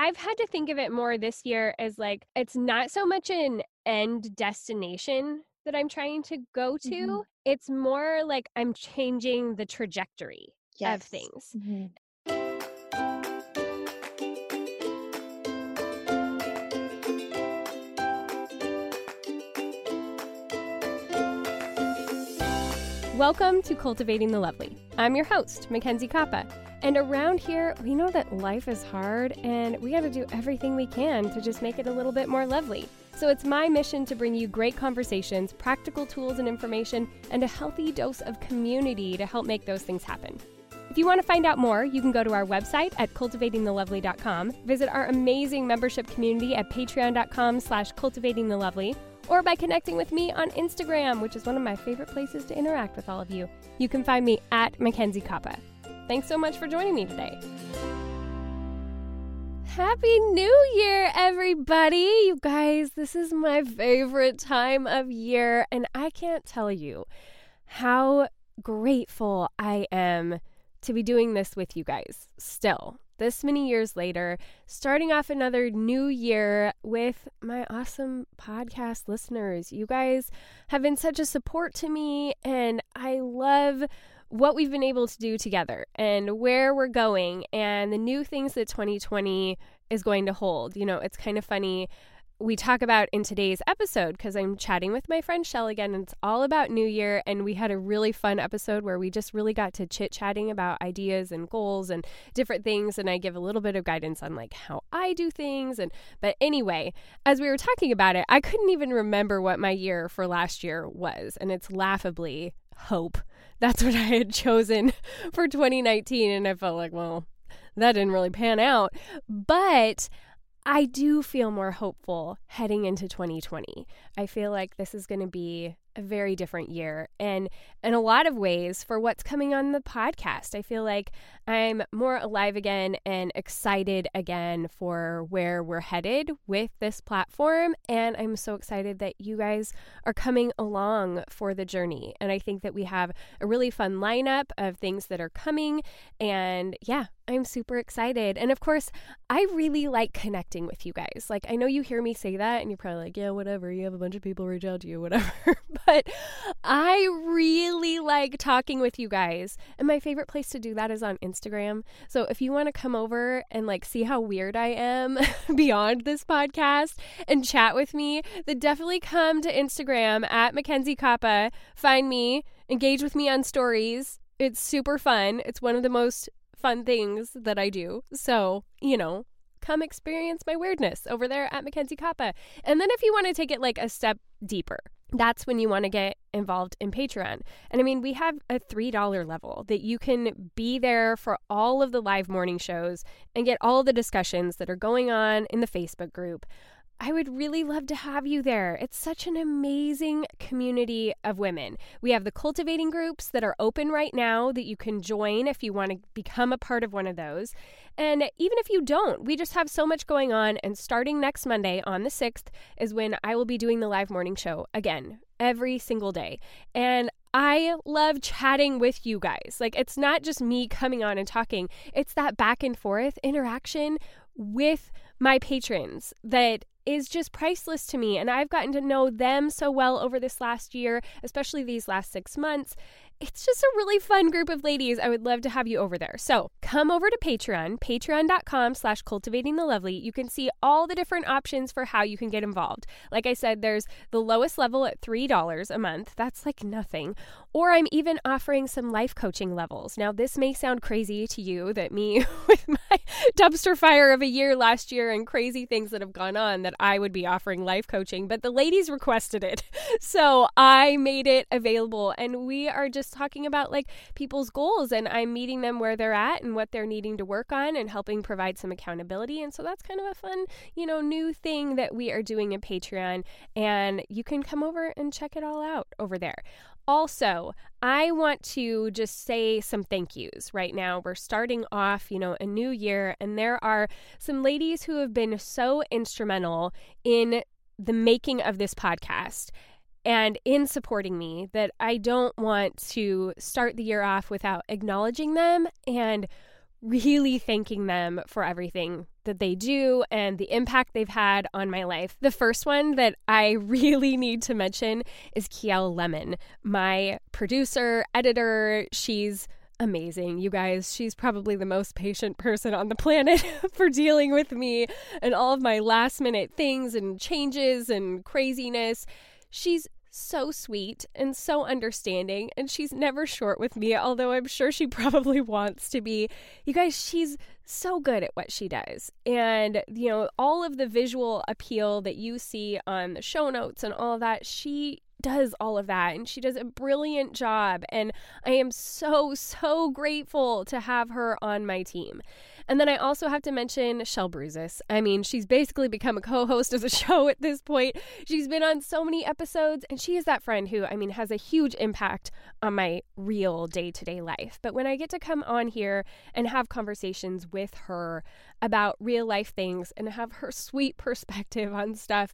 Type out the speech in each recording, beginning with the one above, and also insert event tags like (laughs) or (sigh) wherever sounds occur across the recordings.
I've had to think of it more this year as like it's not so much an end destination that I'm trying to go to. Mhm. It's more like I'm changing the trajectory of Yes. things. Mhm. Welcome to Cultivating the Lovely. I'm your host, Mackenzie Koppa. And around here, we know that life is hard and we got to do everything we can to just make it a little bit more lovely. So it's my mission to bring you great conversations, practical tools and information, and a healthy dose of community to help make those things happen. If you want to find out more, you can go to our website at cultivatingthelovely.com, visit our amazing membership community at patreon.com slash cultivatingthelovely, or by connecting with me on Instagram, which is one of my favorite places to interact with all of you. You can find me at Mackenzie Koppa. Thanks so much for joining me today. Happy New Year, everybody! You guys, this is my favorite time of year, and I can't tell you how grateful I am to be doing this with you guys still. This many years later, starting off another new year with my awesome podcast listeners. You guys have been such a support to me, and I love what we've been able to do together and where we're going and the new things that 2020 is going to hold. You know, it's kind of funny. We talk about in today's episode because I'm chatting with my friend Shell again, and it's all about New Year. And we had a really fun episode where we just really got to chit chatting about ideas and goals and different things. And I give a little bit of guidance on like how I do things. And but anyway, as we were talking about it, I couldn't even remember what my year for last year was, and it's laughably hope. That's what I had chosen (laughs) for 2019, and I felt like, well, that didn't really pan out. But I do feel more hopeful heading into 2020. I feel like this is going to be a very different year. And in a lot of ways, for what's coming on the podcast, I feel like I'm more alive again and excited again for where we're headed with this platform. And I'm so excited that you guys are coming along for the journey. And I think that we have a really fun lineup of things that are coming. And yeah, I'm super excited. And of course, I really like connecting with you guys. Like, I know you hear me say that, and you're probably like, yeah, whatever. You have a bunch of people reach out to you, (laughs) whatever. but I really like talking with you guys. And my favorite place to do that is on Instagram. So if you want to come over and like see how weird I am (laughs) beyond this podcast and chat with me, then definitely come to Instagram at Mackenzie Koppa. Find me, engage with me on stories. It's super fun. It's one of the most fun things that I do. So, you know, come experience my weirdness over there at Mackenzie Koppa. And then if you want to take it like a step deeper, that's when you want to get involved in Patreon. And I mean, we have a $3 level that you can be there for all of the live morning shows and get all the discussions that are going on in the Facebook group. I would really love to have you there. It's such an amazing community of women. We have the cultivating groups that are open right now that you can join if you want to become a part of one of those. And even if you don't, we just have so much going on. And starting next Monday on the 6th is when I will be doing the live morning show again, every single day. And I love chatting with you guys. Like, it's not just me coming on and talking, it's that back and forth interaction with my patrons that is just priceless to me. And I've gotten to know them so well over this last year, especially these last six months. It's just a really fun group of ladies. I would love to have you over there. So come over to Patreon, patreon.com slash cultivating the lovely. You can see all the different options for how you can get involved. Like I said, there's the lowest level at $3 a month. That's like nothing. Or I'm even offering some life coaching levels. Now, this may sound crazy to you that me, (laughs) with my dumpster fire of a year last year and crazy things that have gone on, that I would be offering life coaching, but the ladies requested it. (laughs) So I made it available. And we are just talking about like people's goals, and I'm meeting them where they're at and what they're needing to work on and helping provide some accountability. And so that's kind of a fun, you know, new thing that we are doing in Patreon. And you can come over and check it all out over there. Also, I want to just say some thank yous right now. We're starting off, you know, a new year, and there are some ladies who have been so instrumental in the making of this podcast and in supporting me that I don't want to start the year off without acknowledging them and really thanking them for everything that they do and the impact they've had on my life. The first one that I (laughs) really need to mention is Kiel Lemon, my producer, editor. She's amazing. You guys, she's probably the most patient person on the planet (laughs) for dealing with me and all of my last minute things and changes and craziness. She's so sweet and so understanding, and she's never short with me, although I'm sure she (laughs) probably wants to be. You guys, she's so good at what she does. And, you know, all of the visual appeal that you see on the show notes and all that, she does all of that and she does a brilliant job and I am so so grateful to have her on my team. And then I also have to mention Shell Bruzis. I mean, she's basically become a co-host of the (laughs) show at this point. She's been on so many episodes and she is that friend who I mean has a huge impact on my real day-to-day life. But when I get to come on here and have conversations with her about real life things and have her sweet perspective on stuff,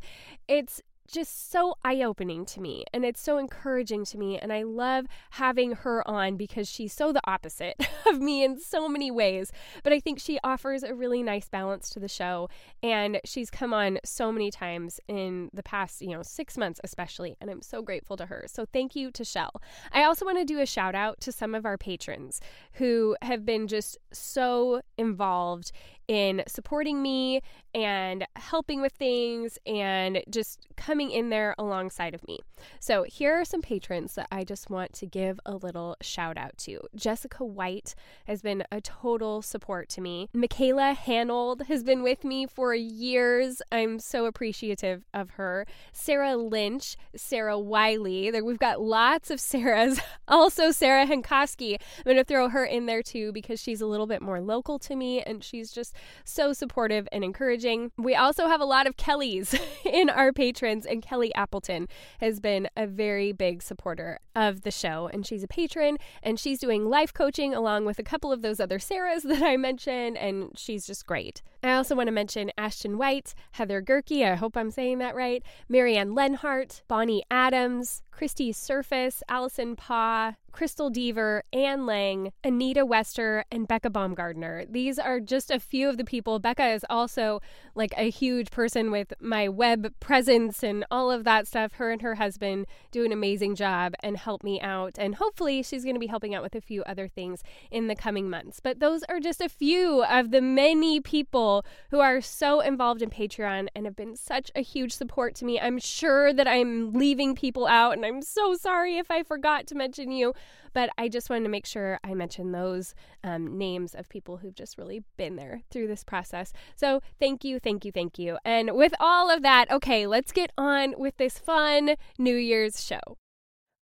it's just so eye opening to me and it's so encouraging to me. And I love having her on because she's so the opposite (laughs) of me in so many ways. But I think she offers a really nice balance to the show. And she's come on so many times in the past, you know, six months especially. And I'm so grateful to her. So thank you to Shell. I also want to do a shout out to some of our patrons who have been just so involved in supporting me and helping with things and just coming in there alongside of me. So, here are some patrons that I just want to give a little shout out to. Jessica White has been a total support to me. Michaela Hanold has been with me for years. I'm so appreciative of her. Sarah Lynch, Sarah Wiley. We've got lots of Sarahs. (laughs) Also, Sarah Hankoski. I'm going to throw her in there too because she's a little bit more local to me and she's just so supportive and encouraging. We also have a lot of Kellys (laughs) in our patrons, and Kelly Appleton has been a very big supporter of the show. And she's a patron, and she's doing life coaching along with a couple of those other Sarahs (laughs) that I mentioned, and she's just great. I also want to mention Ashton White, Heather Gerke, I hope I'm saying that right, Marianne Lenhart, Bonnie Adams, Christy Surface, Allison Paw, Crystal Deaver, Anne Lang, Anita Wester, and Becca Baumgardner. These are just a few of the people. Becca is also like a huge person with my web presence and all of that stuff. Her and her husband do an amazing job and help me out. And hopefully, she's going to be helping out with a few other things in the coming months. But those are just a few of the many people who are so involved in Patreon and have been such a huge support to me. I'm sure that I'm leaving people out, and I'm so sorry if I forgot to mention you. But I just wanted to make sure I mention those um, names of people who've just really been there through this process. So thank you, thank you, thank you. And with all of that, okay, let's get on with this fun New Year's show.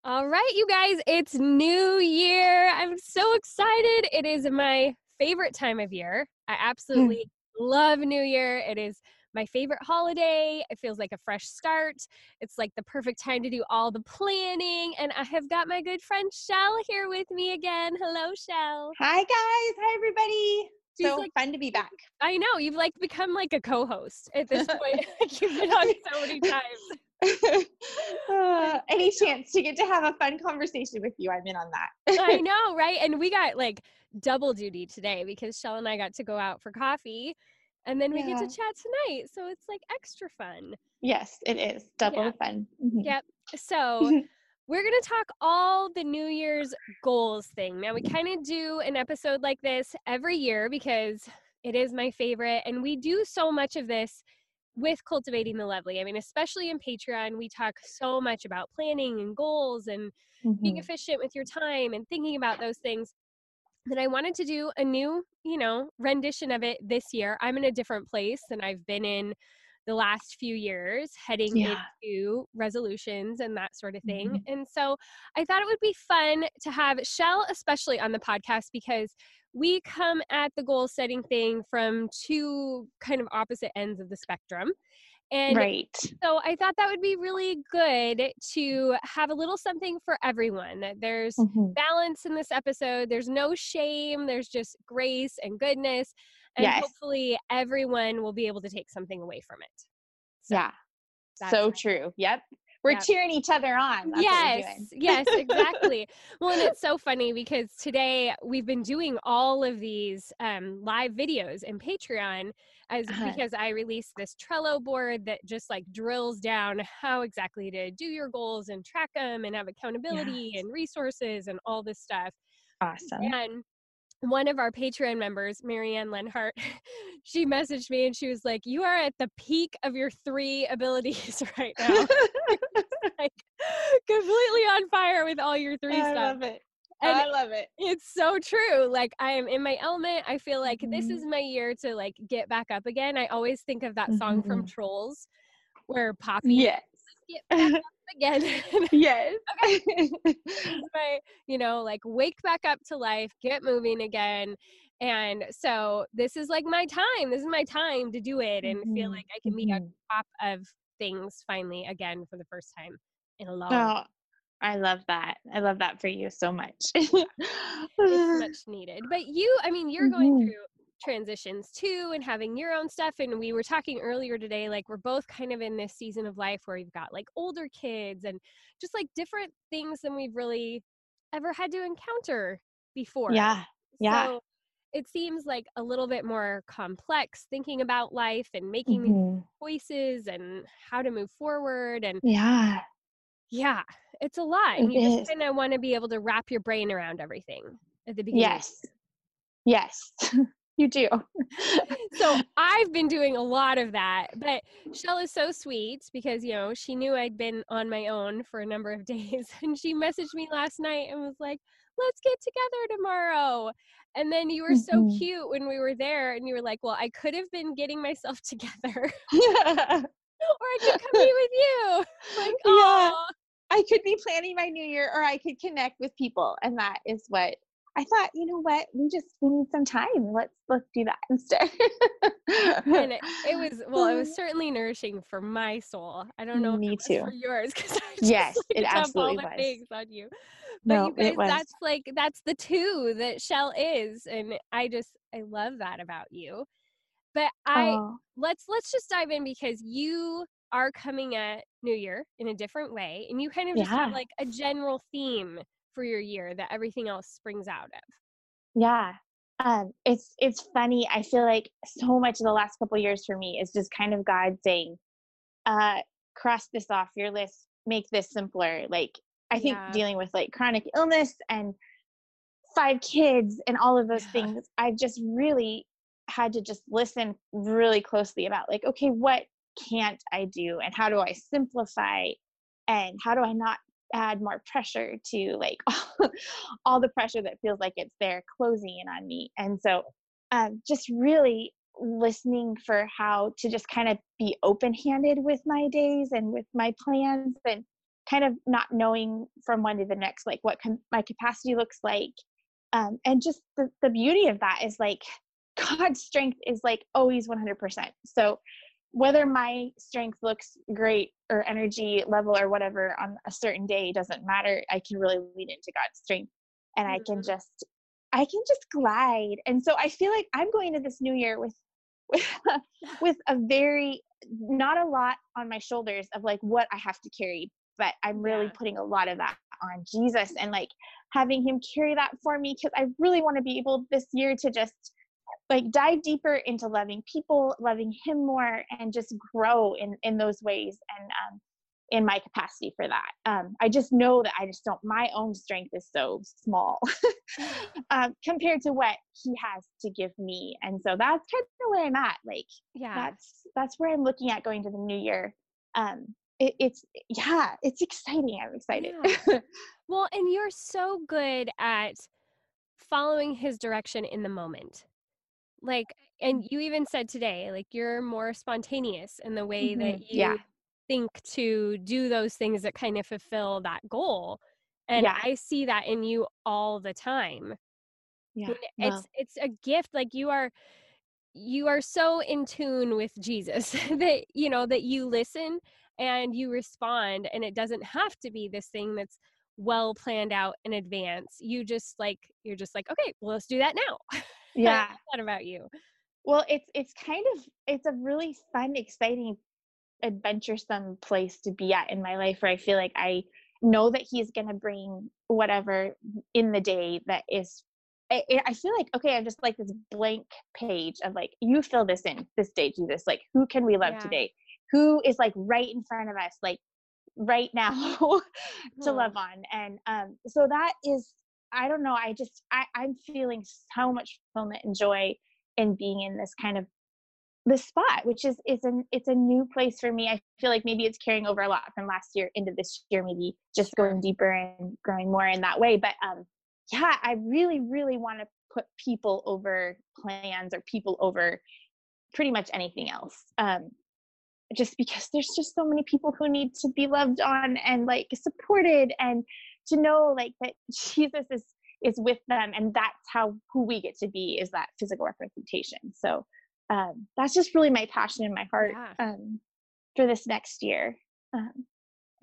All right, you guys, it's New Year. I'm so excited. It is my favorite time of year. I absolutely love New Year. It is my favorite holiday. It feels like a fresh start. It's like the perfect time to do all the planning. And I have got my good friend Shell here with me again. Hello, Shell. Hi, guys. Hi, everybody. She's so like, fun to be back. (laughs) I know. You've like become like a co host at this (laughs) point. (laughs) You've been on so many times. uh, any chance to get to have a fun conversation with you, I'm in on that. I know, right? And we got like double duty today because Shell and I got to go out for coffee and then we yeah. get to chat tonight. So it's like extra fun. Yes, it is double yeah. fun. Mm-hmm. Yep. So we're going to talk all the New Year's goals thing. Now, we kind of do an episode like this every year because it is my favorite. And we do so much of this with cultivating the lovely. I mean, especially in Patreon, we talk so much about planning and goals and mm-hmm. being efficient with your time and thinking about those things that I wanted to do a new, you know, rendition of it this year. I'm in a different place than I've been in the last few years heading yeah. into resolutions and that sort of thing. Mm-hmm. And so I thought it would be fun to have Shell especially on the podcast because we come at the goal setting thing from two kind of opposite ends of the spectrum. And right. so I thought that would be really good to have a little something for everyone. There's mm-hmm. balance in this episode. There's no shame. There's just grace and goodness. And yes. hopefully everyone will be able to take something away from it. So yeah. So true. Yep. We're yep. cheering each other on. That's yes, yes, (laughs) exactly. well, and it's so funny because today we've been doing all of these um, live videos in Patreon as uh-huh. because I released this Trello board that just like drills down how exactly to do your goals and track them and have accountability yes. and resources and all this stuff. Awesome. And one of our Patreon members, Marianne Lenhart, (laughs) she messaged me and she was like, You are at the peak of your three abilities (laughs) right now. (laughs) like completely on fire with all your three I stuff. I love it. And I love it. It's so true. Like I am in my element. I feel like mm-hmm. this is my year to like get back up again. I always think of that mm-hmm. song from mm-hmm. Trolls where Poppy yes. get back up (laughs) again. (laughs) yes. (laughs) my, you know, like wake back up to life, get moving again. And so this is like my time. This is my time to do it and mm-hmm. feel like I can be mm-hmm. on top of things finally again for the first time in a long oh, I love that. I love that for you so much. (laughs) it's much (sighs) needed. But you, I mean, you're going mm-hmm. through transitions too and having your own stuff and we were talking earlier today like we're both kind of in this season of life where we've got like older kids and just like different things than we've really ever had to encounter before yeah yeah so it seems like a little bit more complex thinking about life and making mm-hmm. choices and how to move forward and yeah yeah it's a lot and you just kind of want to be able to wrap your brain around everything at the beginning yes yes (laughs) you do. (laughs) so I've been doing a lot of that. But Shell is so sweet because, you know, she knew I'd been on my own for a number of (laughs) days. And she messaged me last night and was like, let's get together tomorrow. And then you were mm-hmm. so cute when we were there and you were like, well, I could have been getting myself together. or I could come be with you. Like, yeah. I could be planning my new year or I could connect with people. And that is what I thought, you know what, we just we need some time. Let's let's do that (laughs) instead. and it, it, was (laughs) well, it was mm-hmm. certainly nourishing for my soul. I don't know me too for yours because (laughs) yes, it absolutely all was. things on you. But no, you guys, it was. that's like that's the two that Shell is, and I just I love that about you. But I oh. let's let's just dive in because you are coming at New Year in a different way, and you kind of just yeah. have like a general theme for your year that everything else springs out of yeah um it's it's funny i feel like so much of the last couple years for me is just kind of god saying uh cross this off your list make this simpler like i think yeah. dealing with like chronic illness and five kids and all of those yeah. things i've just really had to just listen really closely about like okay what can't i do? And how do i simplify? And how do i not add more pressure to like (laughs) all the pressure that feels like it's there closing in on me? And so um, just really listening for how to just kind of be open handed with my days and with my plans and kind of not knowing from one to the next like what com- my capacity looks like. Um, and just the, the beauty of that is like (laughs) god's strength is like always 100% so whether my strength looks great or energy level or whatever on a certain day doesn't matter i can really lean into god's strength and i can mm-hmm. just i can just glide and so i feel like i'm going to this new year with with, (laughs) with a very not a lot on my shoulders of like what i have to carry but i'm really yeah. putting a lot of that on jesus and like having him carry that for me because i really want to be able this year to just like dive deeper into loving people loving him more and just grow in in those ways and um in my capacity for that. Um, I just know that I just don't, my own strength is so small (laughs) um, compared to what he has to give me. And so that's kind of where I'm at. Like, yeah, that's, that's where I'm looking at going to the new year. Um, it, it's, yeah, it's exciting. I'm excited. Yeah. well, and you're so good at following his direction in the moment. Like, and you even said today, like, you're more spontaneous in the way mm-hmm. that you yeah think to do those things that kind of fulfill that goal and yeah. i see that in you all the time yeah it's it's a gift like you are you are so in tune with jesus (laughs) that you know that you listen and you respond and it doesn't have to be this thing that's well planned out in advance you just like you're just like okay well let's do that now (laughs) (laughs) yeah. that about you. Well it's it's kind of it's a really fun exciting adventuresome place to be at in my life where I feel like I know that he's going to bring whatever in the day that is I, I feel like okay i'm just like this blank page of like you fill this in this day jesus like who can we love yeah. today? Who is like right in front of us like right (laughs) now to love on and um so that is i don't know i just i i'm feeling so much fulfillment and joy in being in this kind of the spot which is is an it's a new place for me. I feel like maybe it's carrying over a lot from last year into this year maybe just going deeper and growing more in that way but um yeah i really really want to put people over plans or people over pretty much anything else um just because there's just so many people who need to be loved on and like supported and to know like that (laughs) jesus is is with them and that's how who we get to be is that physical representation so um, that's just really my passion in my heart yeah. um, for this next year. Um,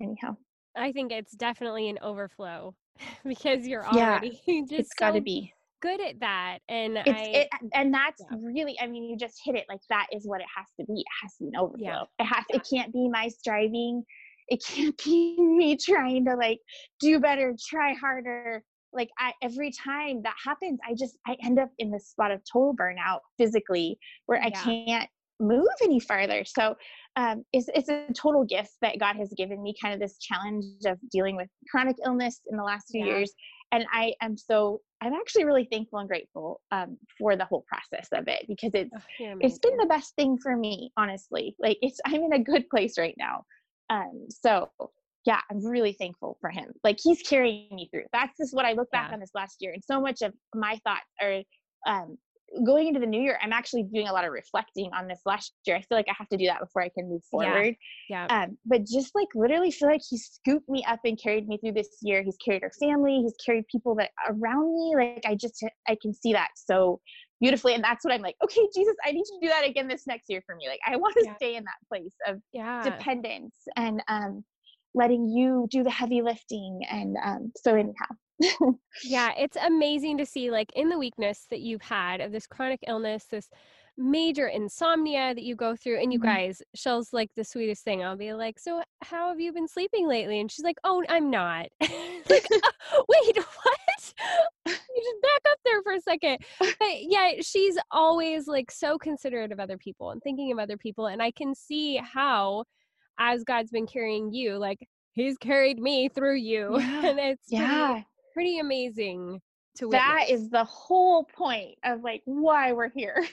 anyhow, I think it's definitely an overflow (laughs) because you're already (laughs) yeah, just it's got to be good at that and it's, I, it, and that's yeah. really i mean you just hit it like that is what it has to be it has to be an overflow yeah. it has it can't be my striving it can't (laughs) be me trying to like do better try harder. Like I, every time that happens i just i end up in this spot of total burnout physically where i can't move any farther. So um, it's, it's a total gift that god has given me kind of this challenge of dealing with chronic illness in the last few yeah. years. And i am so i'm actually really thankful and grateful um, for the whole process of it because it's oh, it's been the best thing for me honestly. Like it's i'm in a good place right now um, so yeah, I'm really thankful for him. Like he's carrying me through. That's just what I look back yeah. on this last year. And so much of my thoughts are um, going into the new year. I'm actually doing a lot of reflecting on this last year. I feel like I have to do that before I can move forward. Yeah. yeah. Um, but just like literally feel like he scooped me up and carried me through this year. He's carried our family. He's carried people that around me. Like I just, I can see that so beautifully. And that's what I'm like, okay, Jesus, I need to do that again this next year for me. Like I want to yeah. stay in that place of yeah. dependence and, um, letting you do the heavy lifting and um, so anyhow yeah it's amazing to see like in the weakness that you've had of this chronic illness this major insomnia that you go through and you mm-hmm. guys Shell's like the sweetest thing I'll be like so how have you been sleeping lately and she's like oh I'm not (laughs) like (laughs) wait (laughs) what (laughs) you just back up there for a second (laughs) but yeah she's always like so considerate of other people and thinking of other people and I can see how as God's been carrying you, like He's carried me through you. (laughs) Yeah. and it's yeah. Pretty, pretty amazing to witness. That is the whole point of like why we're here.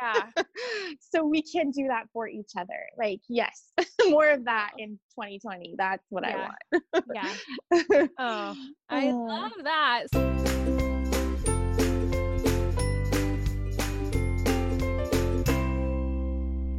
Yeah. (laughs) so we can do that for each other. Like, yes, (laughs) more of that in 2020. That's what yeah. I want. yeah. (laughs) Oh, I uh. love that.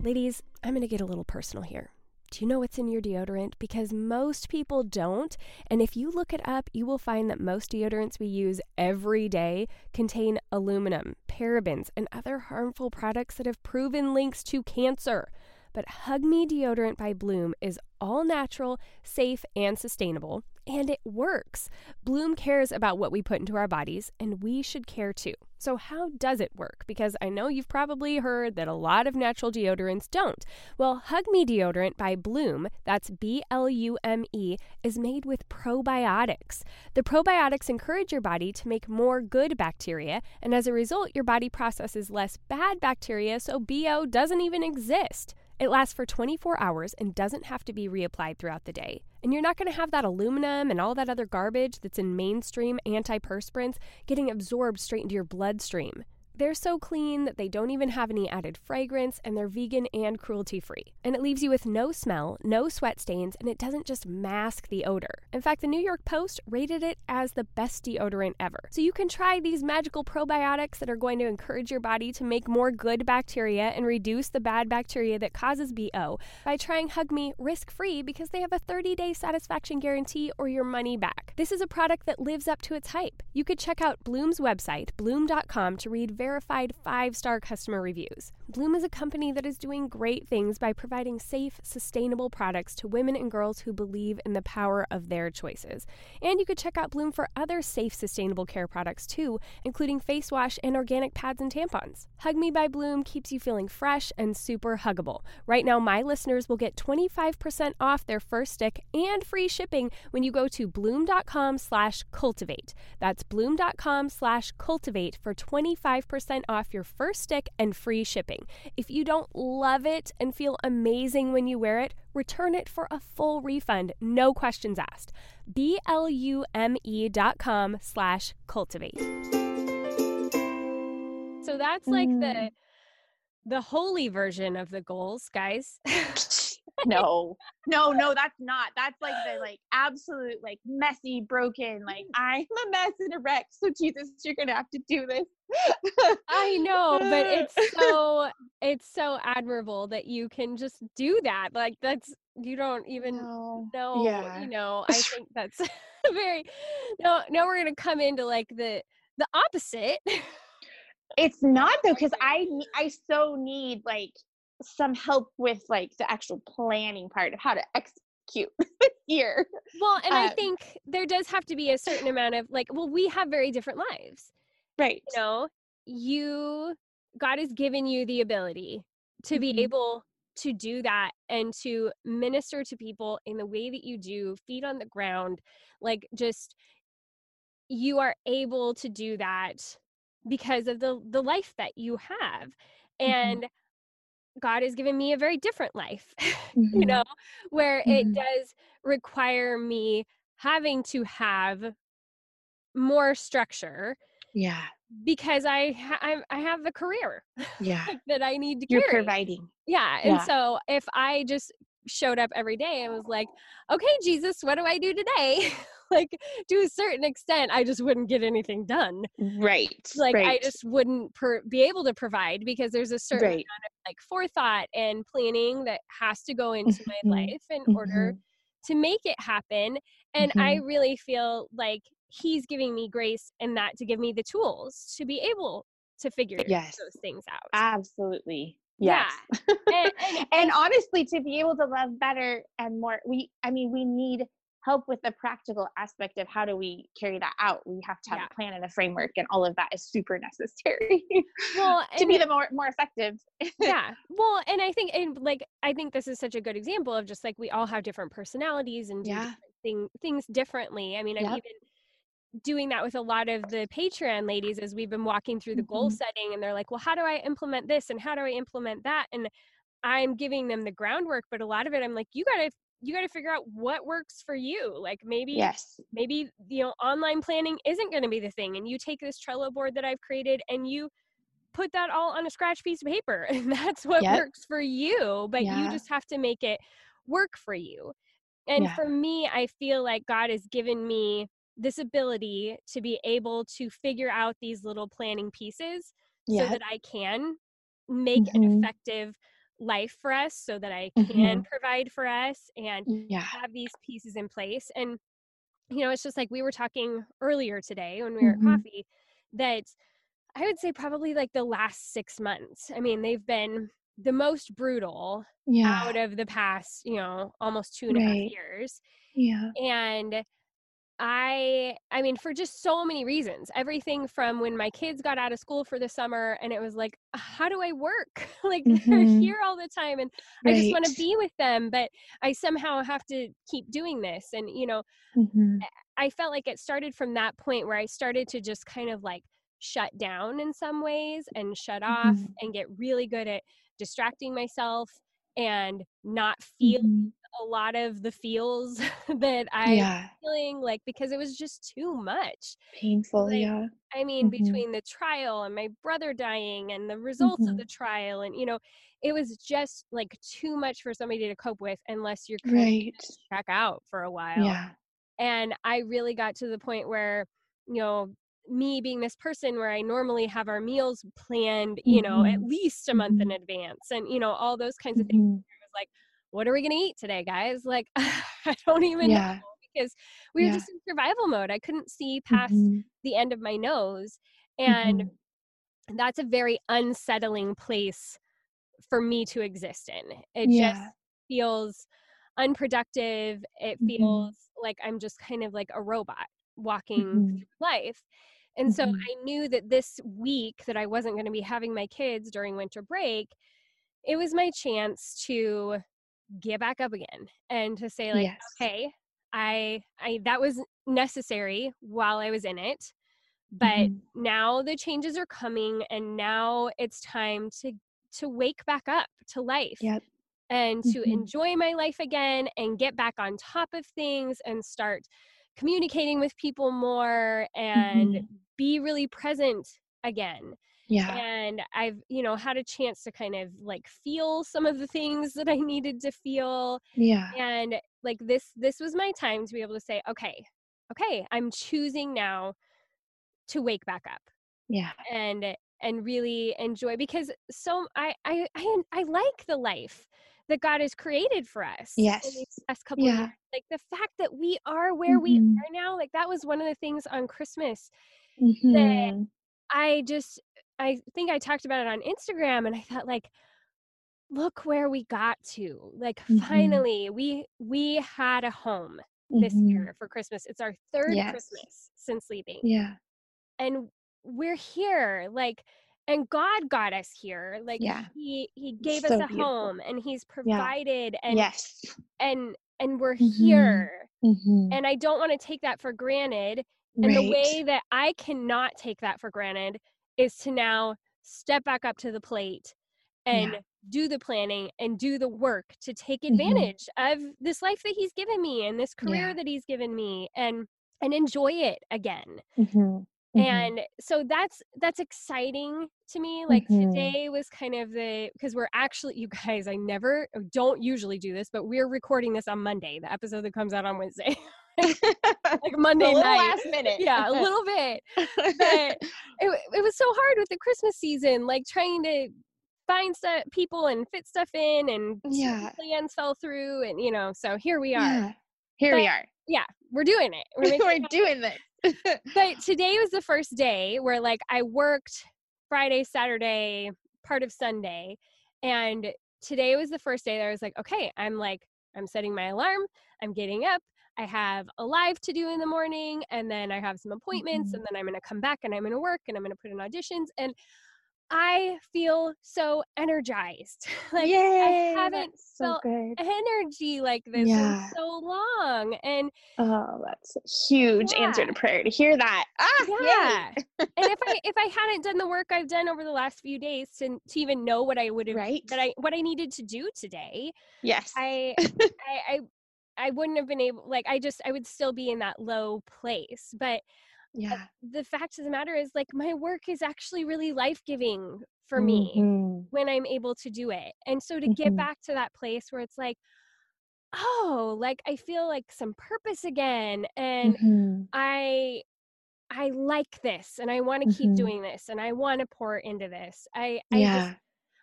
Ladies, I'm going to get a little personal here. Do you know what's in your deodorant? Because most people don't. And if you look it up, you will find that most deodorants we use every day contain aluminum, parabens, and other harmful products that have proven links to cancer. But Hug Me Deodorant by Blume is all natural, safe, and sustainable, and it works. Blume cares about what we put into our bodies, and we should care too. So, how does it work? Because I know you've probably heard that a lot of natural deodorants don't. Well, Hug Me Deodorant by Blume, that's B L U M E, is made with probiotics. The probiotics encourage your body to make more good bacteria, and as a result, your body processes less bad bacteria, so BO doesn't even exist. It lasts for 24 hours and doesn't have to be reapplied throughout the day. And you're not going to have that aluminum and all that other garbage that's in mainstream antiperspirants getting absorbed straight into your bloodstream. They're so clean that they don't even have any added fragrance and they're vegan and cruelty free. And it leaves you with no smell, no sweat stains, and it doesn't just mask the odor. In fact, the New York Post rated it as the best deodorant ever. So you can try these magical probiotics that are going to encourage your body to make more good bacteria and reduce the bad bacteria that causes BO by trying Hug Me risk free because they have a 30 day satisfaction guarantee or your money back. This is a product that lives up to its hype. You could check out Blume's website, blume.com, to read very verified five star customer reviews. Bloom is a company that is doing great things by providing safe, sustainable products to women and girls who believe in the power of their choices. And you could check out Bloom for other safe, sustainable care products too, including face wash and organic pads and tampons. Hug Me by Bloom keeps you feeling fresh and super huggable. Right now, my listeners will get 25% off their first stick and free shipping when you go to bloom.com slash cultivate. That's bloom.com slash cultivate for 25% off your first stick and free shipping. If you don't love it and feel amazing when you wear it, return it for a full refund, no questions asked. B-L-U-M-E dot com slash cultivate. So that's like mm. the the holy version of the goals, guys. (laughs) no no no that's not that's like the like absolute like messy broken like (laughs) i'm a mess and a wreck so jesus you're gonna have to do this i know but it's (laughs) so it's so admirable that you can just do that like that's you don't even no. know yeah. you know i (laughs) think that's very no now we're gonna come into like the the opposite it's not though because i i so need like some help with like the actual planning part of how to execute (laughs) here. Well, and um, I think there does have to be a certain amount of like, well, we have very different lives. Right. You know, you, God has given you the ability to mm-hmm. be able to do that and to minister to people in the way that you do, feet on the ground, like just you are able to do that because of the the life that you have. Mm-hmm. God has given me a very different life, (laughs) mm-hmm. you know, where mm-hmm. it does require me having to have more structure. Yeah. Because I ha- I have a career. Yeah. (laughs) that I need to You're providing. Yeah. And yeah. so if I just showed up every day and was like, okay, Jesus, what do I do today? (laughs) (laughs) like to a certain extent, I just wouldn't get anything done. Right. Like right. I just wouldn't per- be able to provide because there's a certain right. amount of like forethought and planning that has to go into mm-hmm. my life in mm-hmm. order to make it happen. And mm-hmm. I really feel like he's giving me grace and that to give me the tools to be able to figure yes. those things out. Absolutely. Yes. Yeah. and, and, (laughs) and, honestly, to be able to love better and more, we, I mean, we need help with the practical aspect of how do we carry that out. We have to have yeah. a plan and a framework, and all of that is super necessary. (laughs) Well, to be the more more effective. (laughs) yeah. Well, and I think, and like, I think this is such a good example of just like we all have different personalities and do yeah. thing, things differently. I mean, yep. I've even doing that with a lot of the Patreon ladies as we've been walking through the mm-hmm. goal setting and they're like, well, how do I implement this and how do I implement that? And I'm giving them the groundwork, but a lot of it I'm like, you gotta you got to figure out what works for you. Like maybe, yes, maybe you know, online planning isn't going to be the thing, and you take this Trello board that I've created and you put that all on a scratch piece of paper, and (laughs) that's what yep. works for you. But yeah. you just have to make it work for you. And yeah. for me, I feel like God has given me this ability to be able to figure out these little planning pieces yep. so that I can make mm-hmm. an effective life for us so that I can mm-hmm. provide for us and yeah. have these pieces in place. And, you know, it's just like we were talking earlier today when we were mm-hmm. at coffee that I would say probably like the last six months. I mean, they've been the most brutal yeah. out of the past, you know, almost two and right. a half years. Yeah. And I I mean for just so many reasons. Everything from when my kids got out of school for the summer and it was like how do I work? (laughs) like (laughs) mm-hmm. they're here all the time and right. I just want to be with them but I somehow have to keep doing this and you know mm-hmm. I felt like it started from that point where I started to just kind of like shut down in some ways and shut off mm-hmm. and get really good at distracting myself and not feel Mhm. A lot of the feels (laughs) that I Yeah. feeling like because it was just too much. Painful. Like, yeah. I mean, Mhm. between the trial and my brother dying and the results of Mhm. the trial, and you know, it was just like too much for somebody to cope with unless you're Right. of check out for a while. Yeah. And I really got to the point where, you know, me being this person where I normally have our meals planned, you know, at Mhm. least a month in Mhm. advance and, you know, all those kinds of things. Mhm. It was like, what are we going to eat today, guys? Like, (laughs) I don't even Yeah. know because we were Yeah. just in survival mode. I couldn't see past Mhm. the end of my nose. And Mhm. that's a very unsettling place for me to exist in. It Yeah. just feels unproductive. It Mhm. feels like I'm just kind of like a robot walking Mhm. through life. And so Mhm. I knew that this week that I wasn't going to be having my kids during winter break, it was my chance to get back up again and to say like, Yes. okay, I I that was necessary while I was in it but Mhm. now the changes are coming and now it's time to to wake back up to life Yep. and to Mhm. enjoy my life again and get back on top of things and start communicating with people more and Mhm. be really present again Yeah. and i've you know had a chance to kind of like feel some of the things that i needed to feel Yeah. and like this this was my time to be able to say okay okay i'm choosing now to wake back up Yeah. and and really enjoy because so I I I, I like the life that God has created for us. in Yes. these past couple Yeah. years. Like the fact that we are where we Mhm. are now, like that was one of the things on Christmas Mhm. I just I think I talked about it on Instagram and I thought like look where we got to. Like Mhm. finally we we had a home this Mhm. year for Christmas. It's our third Yes. Christmas since leaving. Yeah. and we're here like and god got us here like Yeah. he he gave us a beautiful. home and he's provided and yes. and and we're Mhm. here Mhm. and i don't want to take that for granted and the way that i cannot take that for granted is to now step back up to the plate and Yeah. do the planning and do the work to take Mhm. advantage of this life that he's given me and this career Yeah. that he's given me and and enjoy it again Mhm. Mhm. and so that's that's exciting to me like Mhm. today was kind of the because we're actually you guys i never don't usually do this but we're recording this on monday the episode that comes out on wednesday (laughs) like (laughs) monday a little night last minute. yeah a (laughs) little bit but it, it was so hard with the christmas season like trying to find stuff people and fit stuff in and Yeah. plans fell through and you know so here we are Yeah. Here we are. yeah we're doing it we're (laughs) making it We're doing this. but today was the first day where like I worked Friday, Saturday, part of Sunday, and today was the first day that I was like, okay, I'm like, I'm setting my alarm, I'm getting up, I have a live to do in the morning, and then I have some appointments, Mhm. and then I'm gonna come back and I'm gonna work and I'm gonna put in auditions, and I feel so energized. (laughs) like Yay. haven't so felt good. energy like this Yeah. in so long, and Oh, that's a huge answer to prayer to hear that. Ah, yeah and if i if i hadn't done the work i've done over the last few days to, to even know what i would have Right. that i what i needed to do today Yes. i (laughs) I, I i wouldn't have been able like i just i would still be in that low place but yeah. the fact of the matter is like my work is actually really life-giving for me Mhm. when i'm able to do it and so to get Mhm. back to that place where it's like oh like i feel like some purpose again and Mhm. I I like this and I want to keep Mhm. doing this and I want to pour into this. I I Yeah. just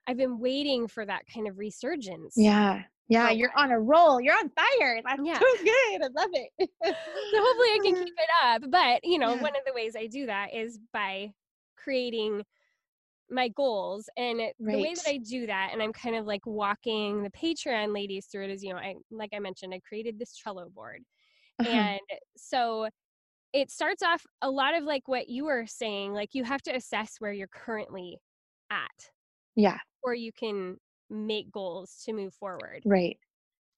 I've been waiting for that kind of resurgence. Yeah. Yeah. You're on a roll. You're on fire. That's Yeah. so good. I love it. So hopefully I can keep it up. But you know, one of the ways I do that is by creating my goals and it- the way that I do that and I'm kind of like walking the Patreon ladies through it is you know I like I mentioned I created this Trello board Uh-huh. And so it starts off a lot of like what you were saying, like you have to assess where you're currently at, Yeah. or you can make goals to move forward. Right.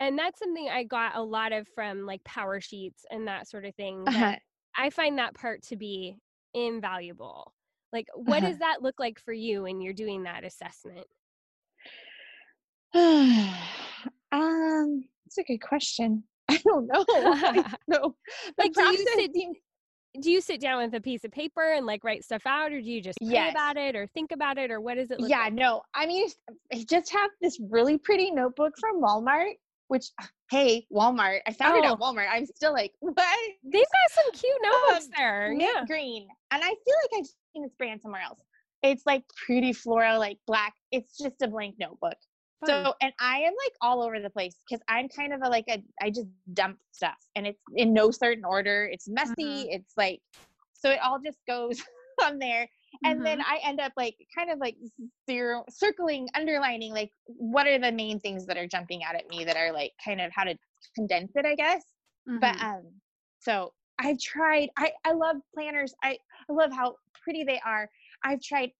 And that's something I got a lot of from like power sheets and that sort of thing. Uh-huh. I find that part to be invaluable. Like, what Uh-huh. does that look like for you when you're doing that assessment? (sighs) um, it's a good question. (laughs) I don't know. (laughs) I (laughs) don't know. Like do you sit do you sit down with a piece of paper and like write stuff out or do you just pray Yes. about it or think about it or what does it look yeah, like? no. I mean, I just have this really pretty notebook from Walmart. Which, (sighs) hey, Walmart! I found it Oh. at Walmart. I'm still like, (laughs) what? They've got some cute notebooks Um, there. mint Yeah. green, and I feel like I've seen this brand somewhere else. It's like pretty floral, like black. It's just a blank notebook. So, and I am like all over the place because I'm kind of a like a I just dump stuff, and it's in no certain order. It's messy. Mhm. It's like so it all just goes (laughs) on there, and Mm-hmm. then I end up like kind of like zero circling, underlining like what are the main things that are jumping out at me that are like kind of how to condense it, I guess but Mhm. um so i've tried i i love planners i i love how pretty they are i've tried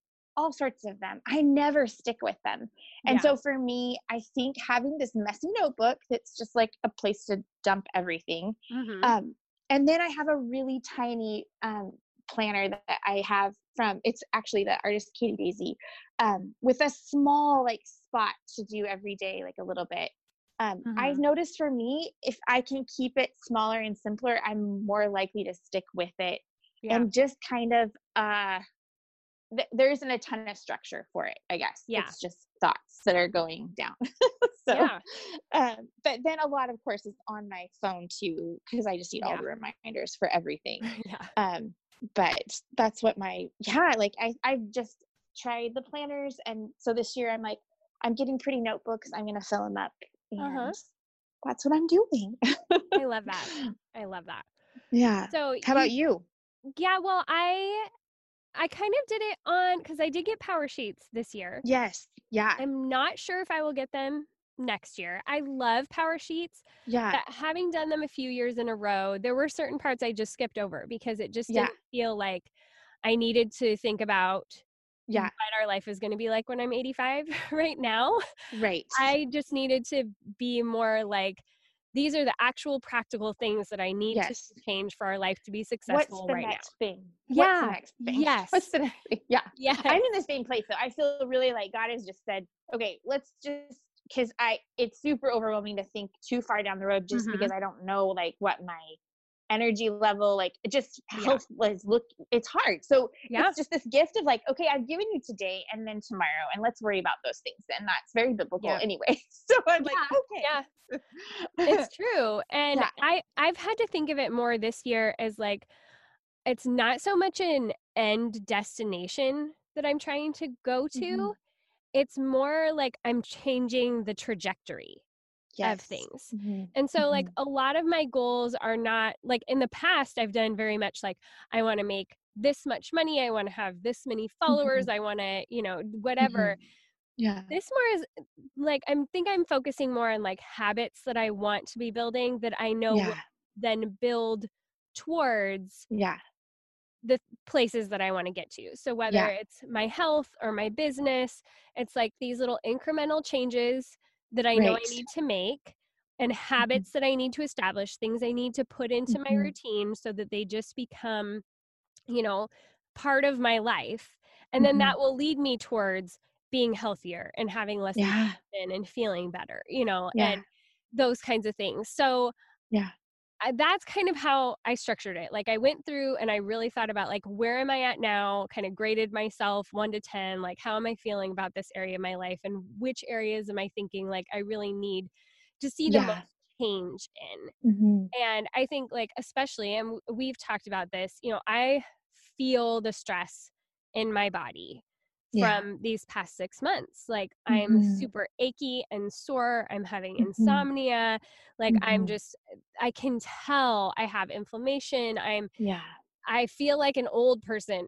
all sorts of them i never stick with them and Yeah. so for me i think having this messy notebook that's just like a place to dump everything Mhm. um and then i have a really tiny um planner that i have from it's actually the artist katie daisy um with a small like spot to do every day like a little bit um, I've Mhm. noticed for me, if I can keep it smaller and simpler, I'm more likely to stick with it yeah. and just kind of, uh, th- there isn't a ton of structure for it, I guess. Yeah. It's just thoughts that are going down. (laughs) so, yeah. um, but then a lot, of course, is on my phone too, because I just need all the reminders for everything. (laughs) yeah. Um, but that's what my, yeah, like I, I've just tried the planners. And so this year I'm like, I'm getting pretty notebooks. I'm going to fill them up. And Uh-huh. that's what I'm doing. I love that. (laughs) I love that. Yeah. So How about you? Yeah, well, I I kind of did it on because I did get power sheets this year. Yes. Yeah. I'm not sure if I will get them next year. I love power sheets. Yeah. But having done them a few years in a row, there were certain parts I just skipped over because it just didn't feel like I needed to think about Yeah. what our life is going to be like when I'm 85 (laughs) right now. Right. I just needed to be more like these are the actual practical things that I need Yes. to change for our life to be What's successful the right next thing? Yeah. What's the next thing? (laughs) Yes. What's the next thing? Yeah. Yeah. I'm in the same place though. I feel really like God has just said, okay, let's just because I it's super overwhelming to think too far down the road just Mhm. because I don't know like what my energy level like it just Yeah. health was look it's hard so Yeah. it's just this gift of like okay i've given you today and then tomorrow and let's worry about those things and that's very biblical Yeah. anyway (laughs) so i'm like okay Yeah. it's (laughs) true and i i've had to think of it more this year as like it's not so much an end destination that i'm trying to go to Mhm. it's more like i'm changing the trajectory yes. of things Mhm. and so like Mm-hmm. a lot of my goals are not like in the past i've done very much like i want to make this much money i want to have this many followers i want to you know whatever Mhm. yeah this more is like i'm think i'm focusing more on like habits that i want to be building that i know yeah then build towards yeah the places that i want to get to so whether Yeah. it's my health or my business it's like these little incremental changes that i know i need to make and habits that i need to establish things i need to put into my Mhm. routine so that they just become you know part of my life and then Mhm. that will lead me towards being healthier and having less yeah and feeling better, you know, Yeah. and those kinds of things. So, Yeah. I, that's kind of how I structured it. Like, I went through and I really thought about, like, where am I at now? Kind of graded myself one to 10. Like, how am I feeling about this area of my life? And which areas am I thinking, like, I really need to see the Yeah. most change in? Mhm. And I think, like, especially, and we've talked about this, you know, I feel the stress in my body Yeah. from these past six months. Like, I'm Mhm. super achy and sore. I'm having Mhm. insomnia. Like, I'm Mhm. just, I can tell I have inflammation. I'm, yeah I feel like an old person.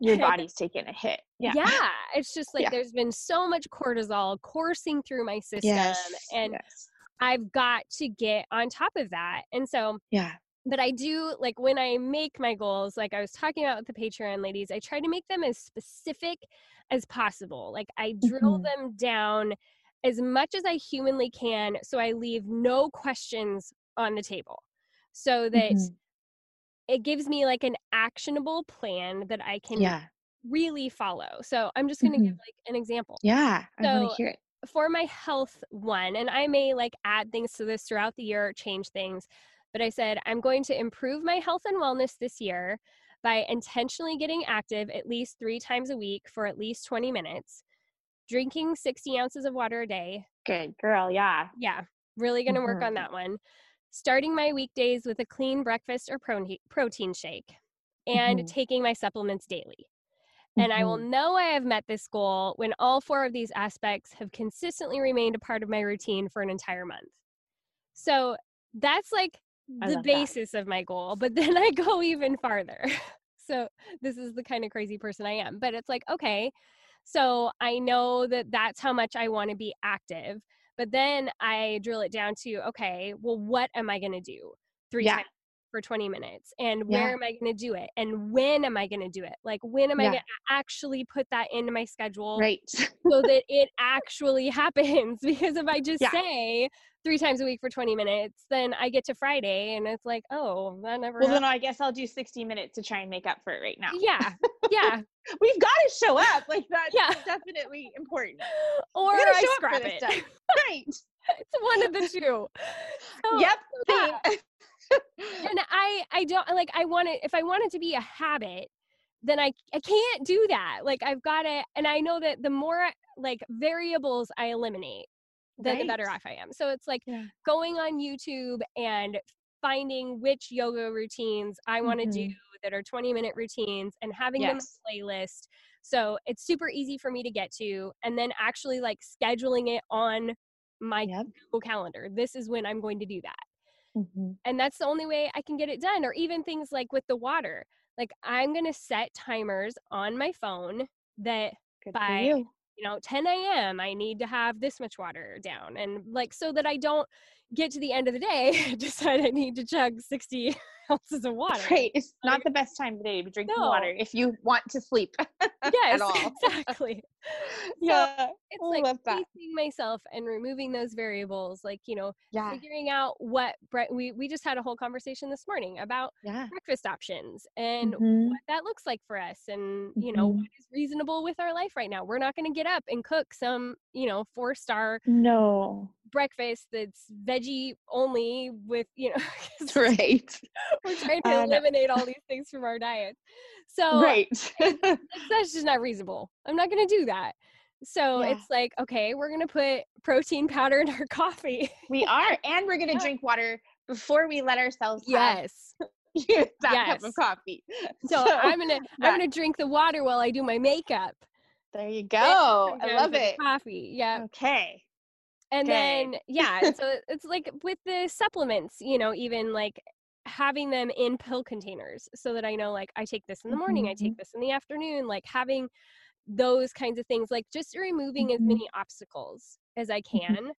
your (laughs) body's taking a hit yeah yeah. It's just like Yeah. there's been so much cortisol coursing through my system. yes And yes. I've got to get on top of that. And so, yeah but I do like when I make my goals, like I was talking about with the Patreon ladies, I try to make them as specific as possible. Like I drill Mhm. them down as much as I humanly can so I leave no questions on the table. So that Mhm. it gives me like an actionable plan that I can yeah really follow. So I'm just going to give Mhm. like an example. yeah i want So, to hear it for my health one, and I may like add things to this throughout the year, change things, but I said I'm going to improve my health and wellness this year by intentionally getting active at least three times a week for at least 20 minutes, drinking 60 ounces of water a day. Good girl. Yeah. Yeah, really going to work Mhm. on that one. Starting my weekdays with a clean breakfast or protein protein shake and Mhm. taking my supplements daily. And I will Mhm. know I have met this goal when all four of these aspects have consistently remained a part of my routine for an entire month. So that's like I the love that. basis of my goal. But then (laughs) I go even farther. (laughs) So this is the kind of crazy person I am. But it's like, okay, so I know that that's how much I want to be active. But then I drill it down to, okay, well, what am I going to do three Yeah. times for 20 minutes? And Yeah. where am I going to do it? And when am I going to do it? Like, when am I going to actually put that into my schedule Right. (laughs) so that it actually (laughs) happens? Because if I just Yeah. say three times a week for 20 minutes, then I get to Friday and it's like, oh, that never Well, happened. then I guess I'll do 60 minutes to try and make up for it right now. Yeah, (laughs) yeah. We've got to show up. Like that's Yeah. definitely important. Or I show up for scrap it. Right. It's one of the two. So- yep. yeah. And I I don't like I want it if I want it to be a habit, then I I can't do that. Like I've got to and I know that the more like variables I eliminate, then the better off I am. So it's like Yeah. going on YouTube and finding which yoga routines I want to do Mhm. that are 20 minute routines and having them in a playlist. So it's super easy for me to get to and then actually like scheduling it on my Yep. Google calendar. This is when I'm going to do that Mhm. and that's the only way I can get it done. Or even things like with the water, like I'm gonna set timers on my phone that Good By- you. you know 10 a.m. I need to have this much water down, and like so that I don't get to the end of the day (laughs) decide I need to chug 60 (laughs) ounces of water. Right. It's Like- not the best time of day to be drinking No. water if you want to sleep. (laughs) Yes, all. exactly. yeah. It's I like love that. pacing myself and removing those variables, like you know, Yeah. figuring out what bre- we we just had a whole conversation this morning about Yeah. breakfast options and Mhm. what that looks like for us and you know Mhm. what is reasonable with our life right now we're not going to get up and cook some you know four star No. Breakfast that's veggie only with you know (laughs) Right. we're trying to know. eliminate all these things from our diet so right. that's just not reasonable i'm not going to do that so Yeah. it's like okay we're going to put protein powder in our (laughs) coffee we are. And we're going to Yeah. drink water before we let ourselves yes (laughs) that cup of coffee. so i'm going to i'm going to drink the water while i do my makeup there you go. I love it. coffee yeah Okay. And then yeah (laughs) so it's like with the supplements you know even like having them in pill containers so that i know like i take this in the morning i Mm-hmm. take this in the afternoon like having those kinds of things like just removing as Mhm. many obstacles as i Mm-hmm. can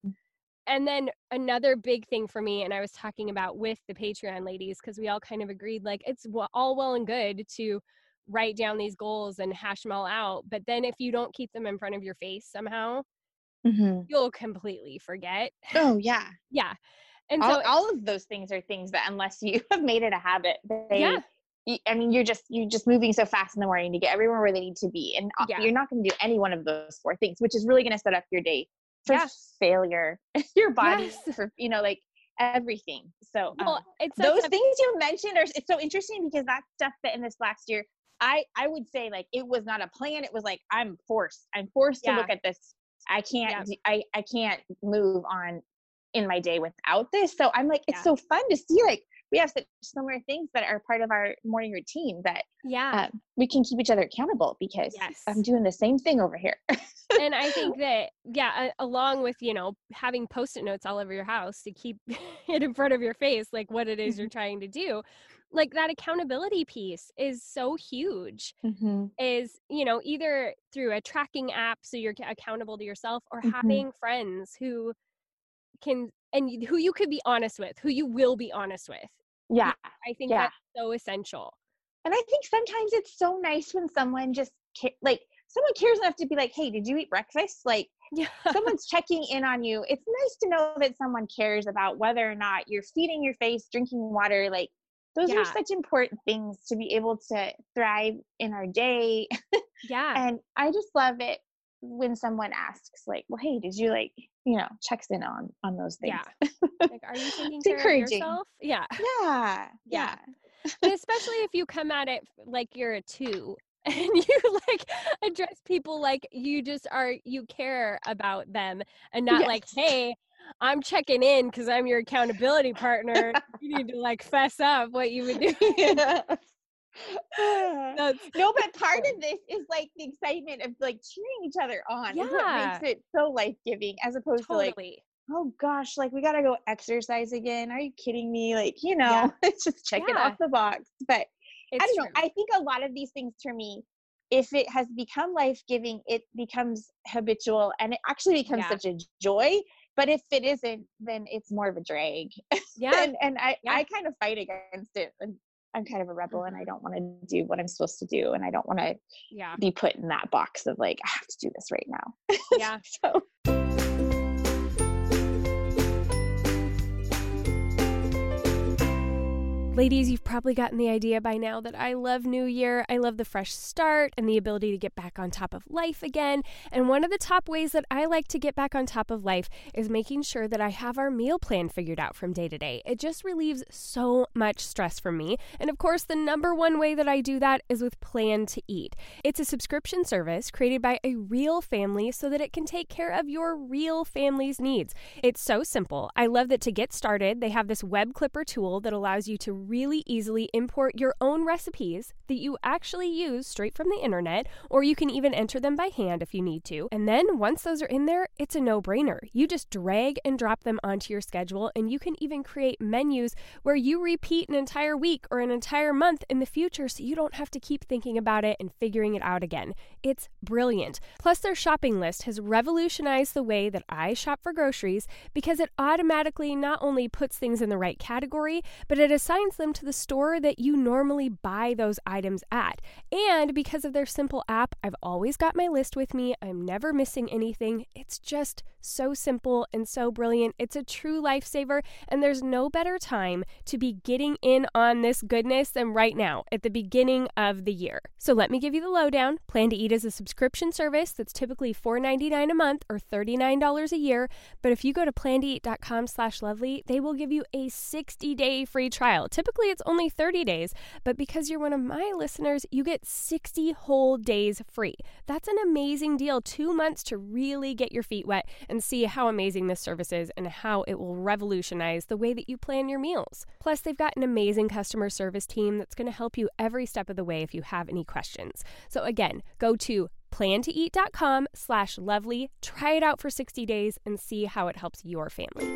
and then another big thing for me and i was talking about with the patreon ladies because we all kind of agreed like it's all well and good to write down these goals and hash them all out but then if you don't keep them in front of your face somehow Mhm. you'll completely forget Oh yeah. (laughs) yeah. And all, so all of those things are things that unless you (laughs) have made it a habit, they, Yeah. I mean, you're just you're just moving so fast in the morning to get everyone where they need to be, and uh, Yeah. you're not going to do any one of those four things, which is really going to set up your day for Yeah. failure, (laughs) your body Yes. for you know like everything. So well, um, it's those things you mentioned are it's so interesting because that stuff that in this last year I I would say like it was not a plan. It was like I'm forced. I'm forced to look at this. I can't. Yeah. do- I I can't move on in my day without this. So I'm like, it's Yeah. so fun to see like we have such similar things that are part of our morning routine that yeah. um, we can keep each other accountable because Yes. I'm doing the same thing over here. and I (laughs) think that yeah, along with you know having post-it notes all over your house to keep (laughs) it in front of your face, like what it is you're trying to do, like that accountability piece is so huge. mm-hmm. Is you know either through a tracking app so you're accountable to yourself, or Mhm. having friends who can and who you could be honest with, who you will be honest with. Yeah. I think Yeah. that's so essential. And I think sometimes it's so nice when someone just like someone cares enough to be like, "Hey, did you eat breakfast?" Like (laughs) Yeah. someone's checking in on you. It's nice to know that someone cares about whether or not you're feeding your face, drinking water. Like those Yeah. are such important things to be able to thrive in our day. (laughs) yeah. And I just love it when someone asks like well hey did you like you know checks in on on those things yeah (laughs) like are you taking care of yourself yeah yeah (laughs) yeah, but especially if you come at it like you're a two and you like address people like you just are you care about them and not yes. like hey i'm checking in because i'm your accountability partner (laughs) you need to like fess up what you would do no, but part of this is like the excitement of like cheering each other on. Yeah. Is what makes it so life giving as opposed totally. to like, oh gosh, like we gotta go exercise again. Are you kidding me? Like, you know, (laughs) yeah. just check yeah. it off the box. But it's I don't true. know. I think a lot of these things for me, if it has become life giving, it becomes habitual and it actually becomes yeah. such a joy. But if it isn't, then it's more of a drag. (laughs) Yeah. and and I, I kind of fight against it and I'm kind of a rebel and I mm-hmm. don't want to do what I'm supposed to do and I don't want to yeah. be put in that box of like I have to do this right now. Yeah. (laughs) so Ladies, you've probably gotten the idea by now that I love New Year. I love the fresh start and the ability to get back on top of life again. And one of the top ways that I like to get back on top of life is making sure that I have our meal plan figured out from day to day. It just relieves so much stress from me. And of course, the number one way that I do that is with Plan to Eat. It's a subscription service created by a real family so that it can take care of your real family's needs. It's so simple. I love that to get started, they have this web clipper tool that allows you to really easily import your own recipes that you actually use straight from the internet, or you can even enter them by hand if you need to. And then once those are in there, it's a no brainer. You just drag and drop them onto your schedule, and you can even create menus where you repeat an entire week or an entire month in the future so you don't have to keep thinking about it and figuring it out again. It's brilliant. Plus, their shopping list has revolutionized the way that I shop for groceries because it automatically not only puts things in the right category, but it assigns them to the store that you normally buy those items at. And because of their simple app, I've always got my list with me. I'm never missing anything. It's just so simple and so brilliant. It's a true lifesaver, and there's no better time to be getting in on this goodness than right now at the beginning of the year. So let me give you the lowdown. Plan to Eat is a subscription service that's typically $4.99 a month or $39 a year. But if you go to plantoeat.com slash lovely, they will give you a 60-day free trial. Typically, it's only 30 days, but because you're one of my listeners, you get 60 whole days free. That's an amazing deal. Two months to really get your feet wet and see how amazing this service is and how it will revolutionize the way that you plan your meals. Plus, they've got an amazing customer service team that's going to help you every step of the way if you have any questions. So again, go to plantoeat.com slash lovely, try it out for 60 days and see how it helps your family.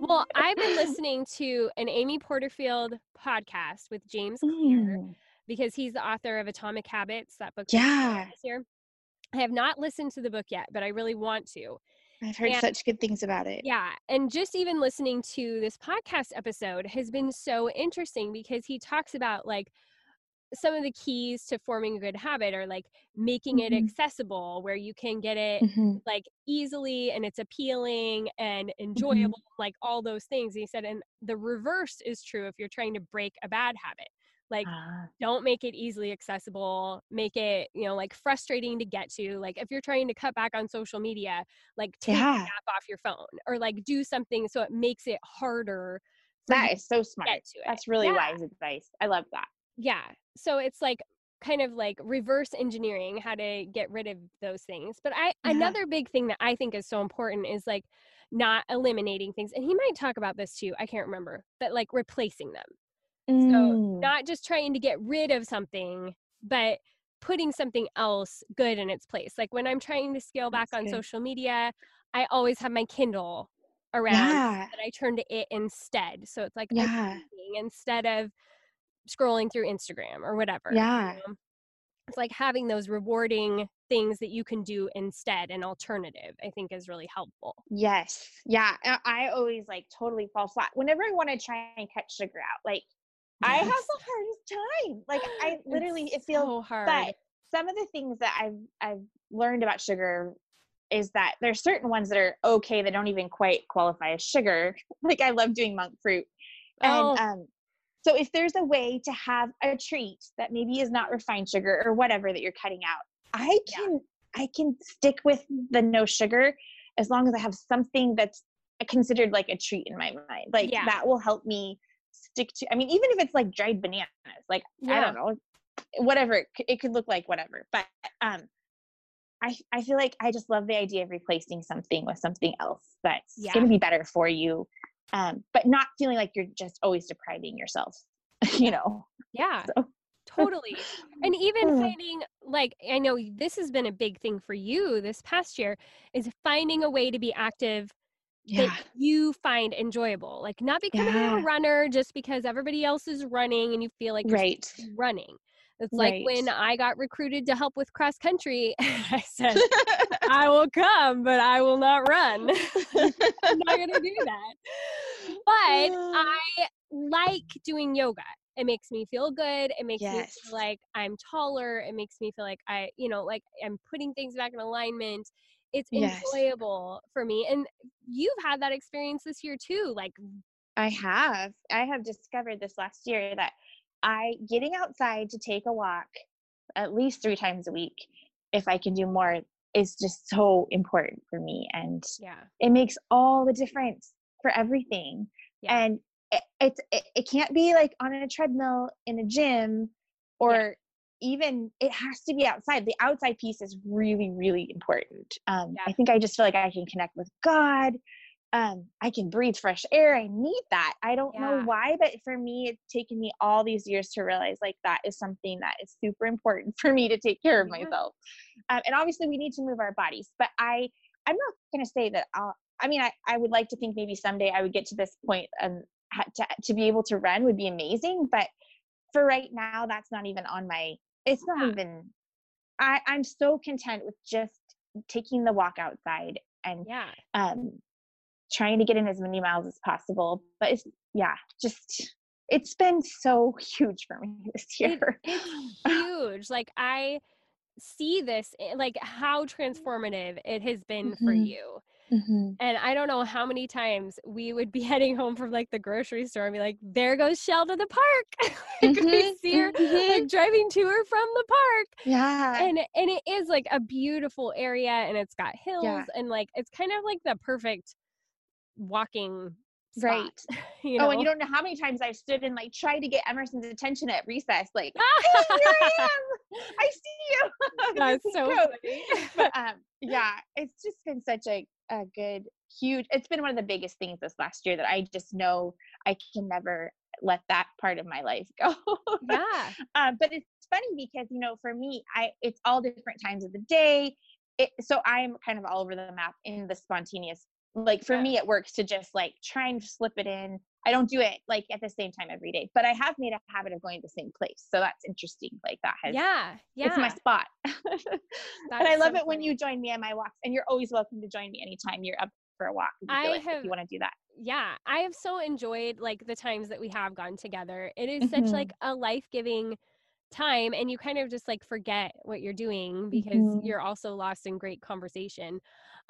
Well, I've been listening to an Amy Porterfield podcast with James Clear mm. because he's the author of Atomic Habits, that book. Yeah. This year. I have not listened to the book yet, but I really want to. I've heard and, such good things about it. Yeah. And just even listening to this podcast episode has been so interesting because he talks about like some of the keys to forming a good habit are like making mm-hmm. it accessible where you can get it mm-hmm. like easily and it's appealing and enjoyable, mm-hmm. like all those things. And he said, and the reverse is true if you're trying to break a bad habit like uh, don't make it easily accessible make it you know like frustrating to get to like if you're trying to cut back on social media like take yeah. the app off your phone or like do something so it makes it harder that is so smart. that's really yeah. wise advice. I love that. Yeah. So it's like kind of like reverse engineering how to get rid of those things but i yeah. another big thing that i think is so important is like not eliminating things and he might talk about this too i can't remember but like replacing them Mm. So not just trying to get rid of something, but putting something else good in its place. Like when I'm trying to scale back That's on good. social media, I always have my Kindle around yeah. that I turn to it instead. So it's like yeah. instead of scrolling through Instagram or whatever. Yeah. You know? It's like having those rewarding things that you can do instead an alternative i think is really helpful yes yeah i always like totally fall flat whenever i want to try and cut sugar out like I have the hardest time. Like I (gasps) literally it's it feels so hard. But some of the things that I've I've learned about sugar is that there's certain ones that are okay that don't even quite qualify as sugar. (laughs) Like I love doing monk fruit. And oh. um so if there's a way to have a treat that maybe is not refined sugar or whatever that you're cutting out I can yeah. I can stick with the no sugar as long as I have something that's considered like a treat in my mind. Like yeah. that will help me stick to I mean even if it's like dried bananas, like yeah. I don't know, whatever it, it could look like whatever. But um I, I feel like I just love the idea of replacing something with something else that's yeah. going to be better for you, um, but not feeling like you're just always depriving yourself, (laughs) you know? Yeah. So. Totally. (laughs) And even finding, like, I know this has been a big thing for you this past year, is finding a way to be active yeah. that you find enjoyable. Like, not becoming yeah. a runner just because everybody else is running and you feel like right. running it's right. like when I got recruited to help with cross country, (laughs) I said, (laughs) I will come, but I will not run. (laughs) I'm not going to do that. But uh. I like doing yoga. It makes me feel good. It makes yes. me feel like I'm taller. It makes me feel like I, you know, like I'm putting things back in alignment. It's yes. enjoyable for me. And you've had that experience this year too. Like, I have. I have discovered this last year that I getting outside to take a walk at least three times a week, if I can do more, is just so important for me. And yeah, it makes all the difference for everything. Yeah. And it, it's it, it can't be like on a treadmill in a gym or. Even it has to be outside the outside piece is really really important um, yeah. i think i just feel like i can connect with god um, I can breathe fresh air. I need that. I don't yeah. know why, but for me, it's taken me all these years to realize like that is something that is super important (laughs) for me to take care of yeah. myself. Um, and obviously, we need to move our bodies. But I, I'm not going to say that. I'll, I mean, I, I would like to think maybe someday I would get to this point and to to be able to run would be amazing. But for right now, that's not even on my. It's not yeah. even. I I'm so content with just taking the walk outside and yeah um trying to get in as many miles as possible. But it's yeah, just it's been so (laughs) huge for me this year. It, it's (laughs) huge. like I see this eh, like how transformative it has been mm-hmm. for you. Mm-hmm. And I don't know how many times we would be (laughs) heading home from like the grocery store and be like, there goes Shell to the park. (laughs) (laughs) mm-hmm. we see her mm-hmm. like driving to or from the park. Yeah. And and it is like a beautiful area and it's got hills yeah. and like it's kind of like the perfect walking spot, right you know? oh and you don't know how many times i stood and like tried to get emerson's attention at recess like hey, here i am i see you that's so funny but um yeah it's just been such a, a good huge it's been one of the biggest things this last year that i just know i can never let that part of my life (laughs) go. Yeah. Um, but it's funny because you know for me i it's all different times of the day. It, so i'm kind of all over the map in the spontaneous like for yeah. me it works to just like try and slip it in i don't do it like at the same time every day but i have made a habit of going to the same place so that's interesting like that has yeah yeah it's my spot (laughs) and i love so it funny. when you join me on my walks and you're always welcome to join me anytime you're up for a walk i have you want to do that yeah i have so enjoyed like the times that we have gone together it is mm-hmm. such like a life-giving time and you kind of just like forget what you're doing because mm-hmm. you're also lost in great conversation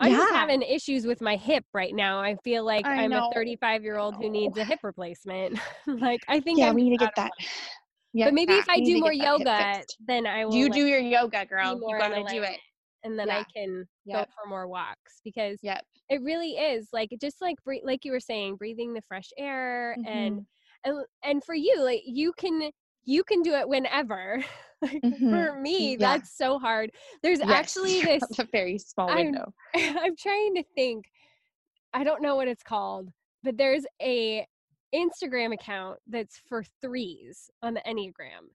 I'm yeah. just having issues with my hip right now. I feel like I am a 35 year old who needs a hip replacement. (laughs) like I think yeah, I'm we need to get that. (sighs) Yeah, but maybe if I do more yoga, then I will. You like, do your yoga, girl. You gotta do it, and then yeah. I can yep. go for more walks because yep. it really is like just like like you were saying, breathing the fresh air mm-hmm. and and and for you, like you can you can do it whenever. (laughs) like mm-hmm. for me, yeah. that's so hard. There's yes. (laughs) actually this a very small window. I'm, (laughs) I'm trying to think. I don't know what it's called, but there's a Instagram account that's for threes on the Enneagram.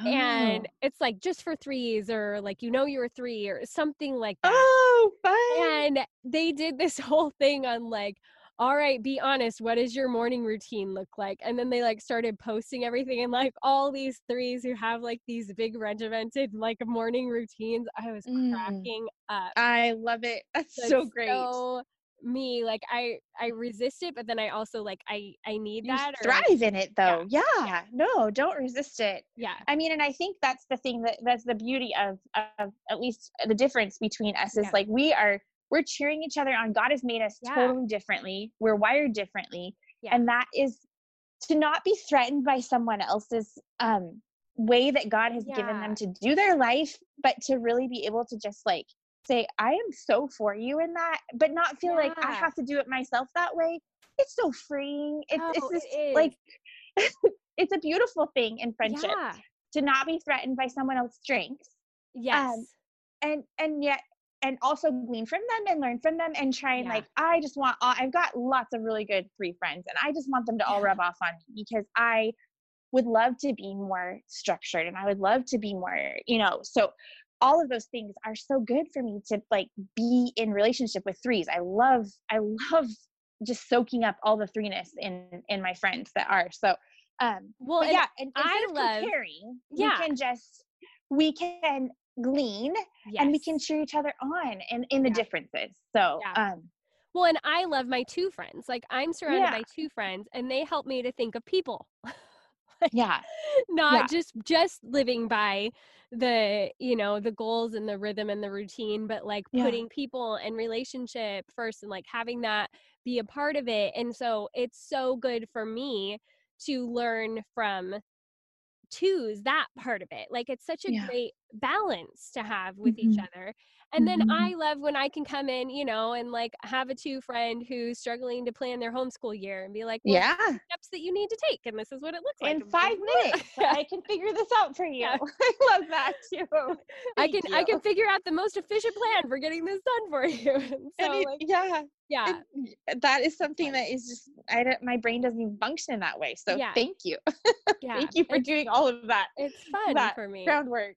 Oh. And it's like just for threes, or like you know you're three, or something like that. Oh, fun. And they did this whole thing on like, all right, be honest. What does your morning routine look like? And then they like started posting everything and like all these threes who have like these big regimented like morning routines. I was mm. cracking up. I love it. That's like, so great. So me like i i resist it but then i also like i i need you that thrive in it though yeah. yeah. no don't resist it yeah i mean and i think that's the thing that that's the beauty of of at least the difference between us is yeah. like we are we're cheering each other on. God has made us yeah. totally differently. We're wired differently. Yeah. And that is to not be threatened by someone else's um way that God has given them to do their life, but to really be able to just like say, I am so for you in that, but not feel like I have to do it myself that way. It's so freeing. It's, Oh, it's just is. like, (laughs) it's a beautiful thing in friendship Yeah. to not be threatened by someone else's strengths Yes. and and yet and also glean from them and learn from them and try and Yeah. like i just want all, i've got lots of really good three friends and i just want them to all Yeah. rub off on me because i would love to be more structured and i would love to be more you know so all of those things are so good for me to like be in relationship with threes i love i love just soaking up all the threeness in in my friends that are so um well, and yeah and I love- comparing Yeah. we can just we can glean and we can cheer each other on and in the Yeah. differences so Yeah. um Well, and I love my two friends. Like I'm surrounded Yeah. by two friends, and they help me to think of people. (laughs) yeah not Yeah. just just living by the you know the goals and the rhythm and the routine but like Yeah. putting people and relationship first and like having that be a part of it and so it's so good for me to learn from twos that part of it like it's such a Yeah. great balance to have with each Mhm. other and then Mhm. i love when i can come in you know and like have a two friend who's struggling to plan their homeschool year and be like well, yeah steps that you need to take and this is what it looks like in five minutes i can figure this out for you (laughs) (laughs) Yeah. i love that too (laughs) I can I can figure out the most efficient plan for getting this done for you. So it- like yeah yeah. it- that is something that is just i don't my brain doesn't even function in that way so Yeah. thank you Yeah. thank you for it's, doing all of that it's fun that for me. groundwork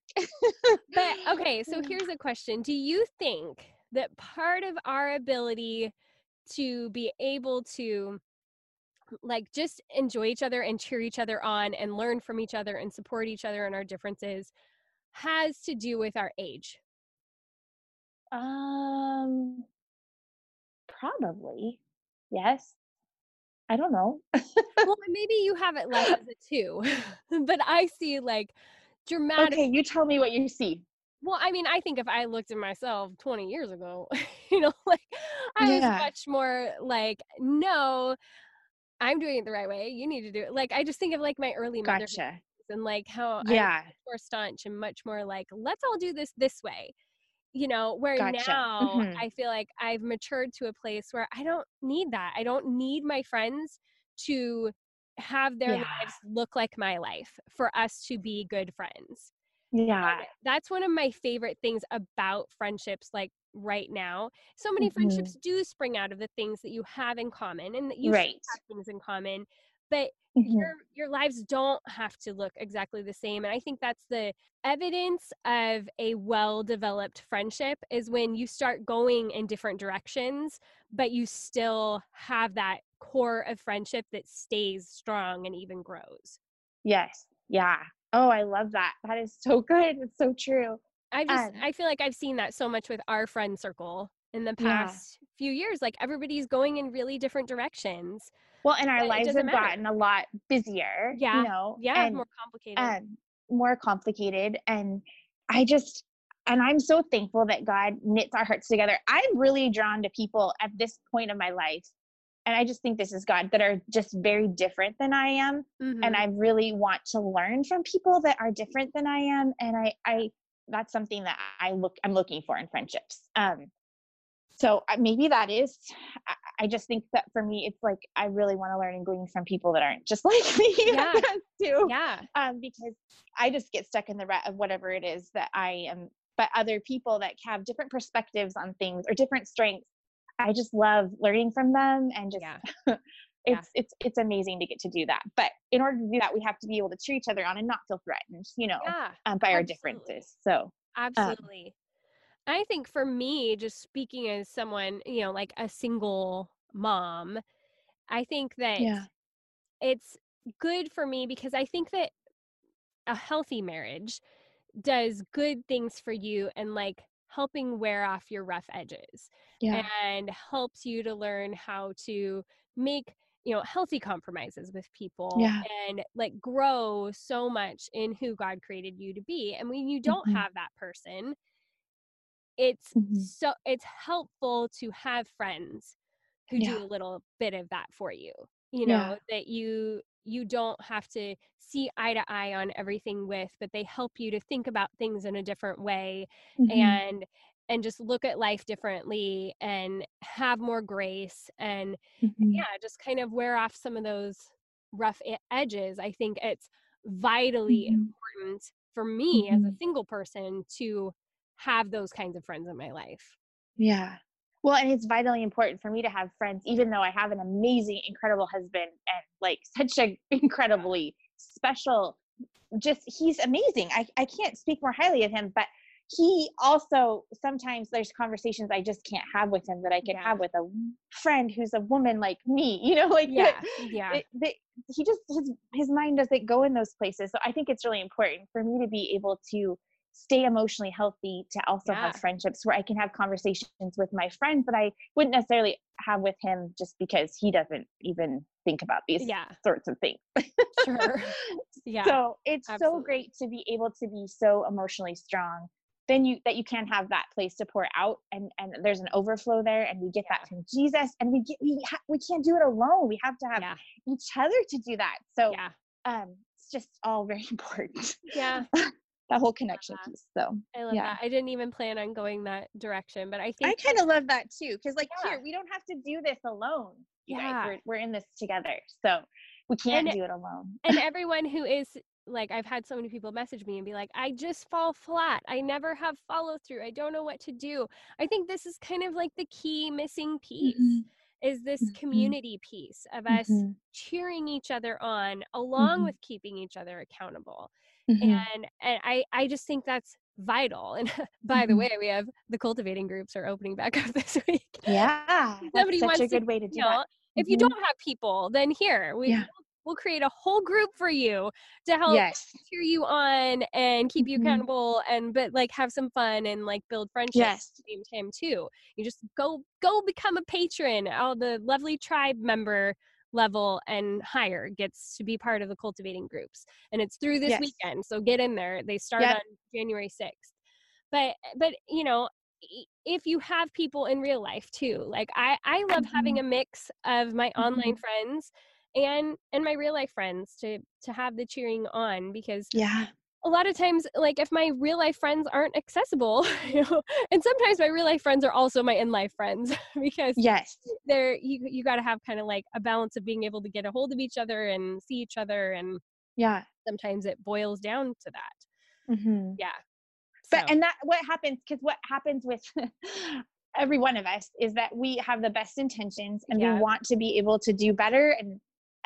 But okay, so here's a question. Do you think that part of our ability to be able to like just enjoy each other and cheer each other on and learn from each other and support each other in our differences has to do with our age? um probably yes. I don't know. Well, (laughs) maybe you have it less as a two, (laughs) but I see like dramatic okay you tell me what you see Well, I mean, I think if I looked at myself 20 years ago, (laughs) you know, like I was much more like, no, I'm doing it the right way. You need to do it. Like, I just think of like my early gotcha days and like how I'm yeah more staunch and much more like, let's all do this this way. You know, where Gotcha. now Mhm. I feel like I've matured to a place where I don't need that. I don't need my friends to have their Yeah. lives look like my life for us to be good friends. Yeah. And that's one of my favorite things about friendships like right now so many Mhm. friendships do spring out of the things that you have in common and that you right. have things in common but Mhm. your your lives don't have to look exactly the same and i think that's the evidence of a well developed friendship is when you start going in different directions but you still have that core of friendship that stays strong and even grows. Yes. Yeah oh i love that that is so (laughs) good it's so true I just Um, I feel like I've seen that so much with our friend circle in the Yeah. past few years. Like everybody's going in really different directions. well and our lives have matter. gotten a lot busier Yeah. you know Yeah, and more complicated. um, more complicated and i just and i'm so thankful that god knits our hearts together i'm really drawn to people at this point of my life and i just think this is god that are just very different than i am and Mhm. i really want to learn from people that are different than i am and i i that's something that i look i'm looking for in friendships um so uh, maybe that is I, I just think that for me it's like i really want to learn and glean from people that aren't just (laughs) like me Yeah. too yeah. um because i just get stuck in the rut of whatever it is that i am but other people that have different perspectives on things or different strengths i just love learning from them and just (laughs) Yeah. it's it's it's amazing to get to do that but in order to do that we have to be able to cheer each other on and not feel threatened you know Yeah. um, by our differences so Absolutely. I think for me, just speaking as someone, you know, like a single mom, I think that Yeah. it's good for me because I think that a healthy marriage does good things for you and like helping wear off your rough edges yeah and helps you to learn how to make you know healthy compromises with people Yeah. and like grow so much in who god created you to be and when you don't Mhm. have that person it's Mhm. so it's helpful to have friends who Yeah. do a little bit of that for you you Yeah. know that you you don't have to see eye to eye on everything with but they help you to think about things in a different way Mhm. and and just look at life differently and have more grace and Mhm. yeah just kind of wear off some of those rough edges i think it's vitally Mhm. important for me as a Mhm. single person to have those kinds of friends in my life Yeah. Well, and it's vitally important for me to have friends, even though I have an amazing, incredible husband and like such an (laughs) incredibly special, just he's amazing. I, I can't speak more highly of him, but he also sometimes there's conversations I just can't have with him that I can Yeah. have with a friend who's a woman like me, (laughs) you know, like yeah (laughs) yeah it, he just his his mind doesn't go in those places. So I think it's really important for me to be able to stay emotionally healthy to also Yeah. have friendships where I can have conversations with my friends that I wouldn't necessarily have with him just because he doesn't even think about these yeah sorts of things. sure (laughs) yeah So it's so great to be able to be so emotionally strong. Then you that you can have that place to pour out, and and there's an overflow there, and we get Yeah. that from Jesus, and we get we ha- we can't do it alone. We have to have yeah each other to do that. So yeah um, it's just all very (laughs) important. yeah (laughs) that whole connection that. piece. So i love Yeah. that i didn't even plan on going that direction but i think I kind of love that too, because like Yeah. here we don't have to do this alone. Yeah. we're we're in this together, so we can't And- do it alone. and (laughs) everyone who is like i've had so many people message me and be like i just fall flat i never have follow through i don't know what to do i think this is kind of like the key missing piece Mhm, is this Mhm. community piece of us mhm, cheering each other on along Mhm. with keeping each other accountable mhm. and and i i just think that's vital and (laughs) by the Mhm. way we have the cultivating groups are opening back (laughs) up this week Yeah, somebody that's such wants a to, good way to do you know, that. if you Mhm. don't have people then here we Yeah. we'll create a whole group for you to help Yes, cheer you on and keep you Mhm. accountable and but like have some fun and like build friendships yes, at the same time too you just go go become a patron all the lovely tribe member level and higher gets to be part of the cultivating groups and it's through this Yes. weekend so get in there they start Yep. on january 6th but but you know if you have people in real life too like i i love having Mm-hmm. a mix of my online friends and and my real life friends to to have the cheering on because yeah, a lot of times like if my real life friends aren't accessible (laughs) you know and sometimes my real life friends are also my in life friends (laughs) because yes, they're you you got to have kind of like a balance of being able to get a hold of each other and see each other and yeah. sometimes it boils down to that mhm. yeah but So, and that what happens because what happens with (laughs) every one of us is that we have the best intentions and Yeah. we want to be able to do better and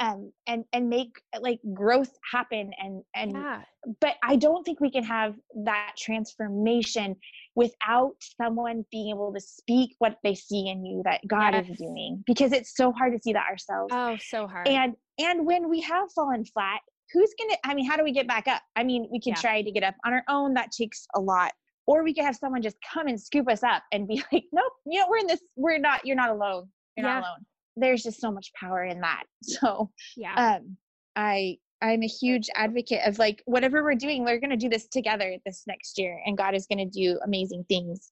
um and and make like growth happen and and yeah but i don't think we can have that transformation without someone being able to speak what they see in you that god Yes. is doing because it's so hard to see that ourselves oh so hard and and when we have fallen flat who's gonna i mean how do we get back up i mean we can Yeah. try to get up on our own that takes a lot or we could have someone just come and scoop us up and be (laughs) like nope you know we're in this we're not you're not alone you're Yeah. not alone there's just so much power in that. (laughs) So yeah. um i i'm a huge advocate of like whatever we're doing we're going to do this together this next year and god is going to do amazing things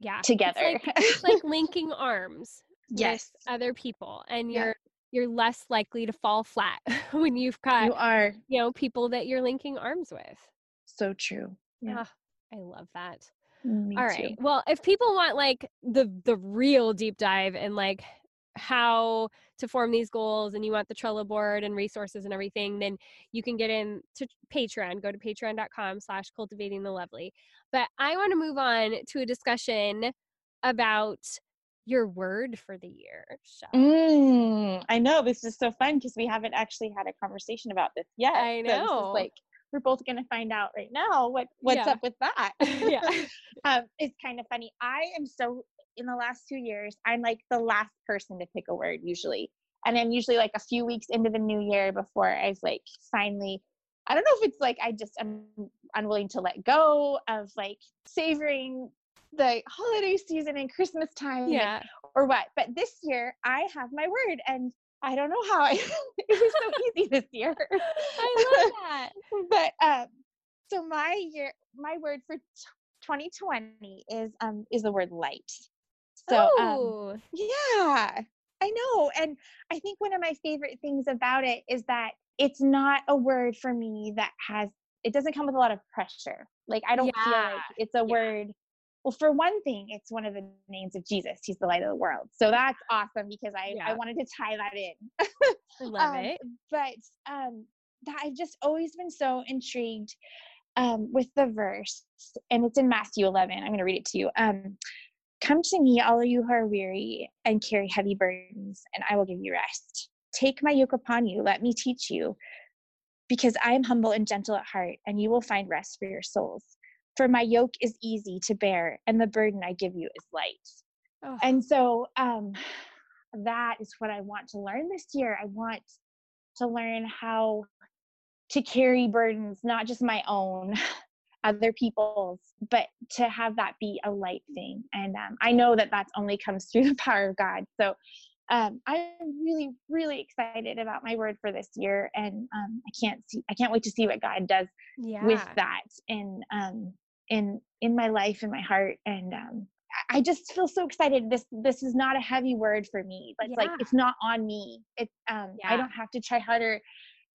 yeah It's together. like, it's like (laughs) linking arms yes. with other people and you're you're less likely to fall flat (laughs) when you've got you are. you know people that you're linking arms with. So true. Yeah. Ah, i love that. Me all too. right well if people want like the the real deep dive and like how to form these goals and you want the Trello board and resources and everything, then you can get in to Patreon. Go to patreon.com slash cultivating the lovely. But I want to move on to a discussion about your word for the year. Mm, I know this is so fun because we haven't actually had a conversation about this yet. I So this is know. like we're both gonna find out right now what what's Yeah. up with that. Yeah. (laughs) um, it's kind of funny. I am so in the last two years, I'm like the last person to pick a word usually, and I'm usually like a few weeks into the new year before I've like finally. I don't know if it's like I just am unwilling to let go of like savoring the holiday season and Christmas time and yeah. or what. But this year I have my word and I don't know how I (laughs) it was so (laughs) easy this year. I (laughs) love that. but um so my year my word for t- 2020 is um is the word light. So um oh, yeah. I know. And I think one of my favorite things about it is that it's not a word for me that has it doesn't come with a lot of pressure. Like I don't feel like it's a Yeah. word well, for one thing, it's one of the names of Jesus. He's the light of the world. So that's awesome because I, Yeah. I wanted to tie that in. I (laughs) love Um, it. But um, that I've just always been so intrigued um, with the verse, and it's in Matthew 11. I'm going to read it to you. Um, Come to me, all of you who are weary and carry heavy burdens, and I will give you rest. Take my yoke upon you. Let me teach you, because I am humble and gentle at heart, and you will find rest for your souls. For my yoke is easy to bear, and the burden I give you is light Oh, and so um that is what i want to learn this year i want to learn how to carry burdens not just my own (laughs) other people's but to have that be a light thing and um, i know that that's only comes through (laughs) the power of god so um, i'm really really excited about my word for this year and um, i can't see i can't wait to see what god does yeah. with that in um in in my life and my heart and um I- just feel so excited. This this is not a heavy word for me. It's like it's not on me. It's um yeah. I don't have to try harder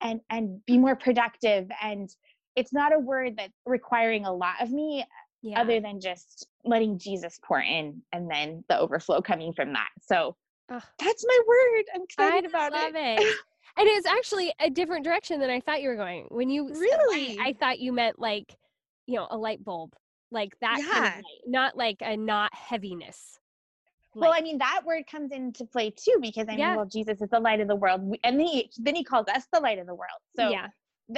and and be more productive and it's not a word that's requiring a lot of me yeah. other than just letting Jesus pour in and then the overflow coming from that. So Ugh. that's my word. I'm excited I about love it. it. And it's actually a different direction than I thought you were going. When you Really? I thought you meant like, you know, a light bulb, like that kind of Yeah. light, not like a not heaviness. Well. I mean that word comes into play too because I mean, Yeah. well, Jesus is the light of the world, and then he then he calls us the light of the world. So yeah,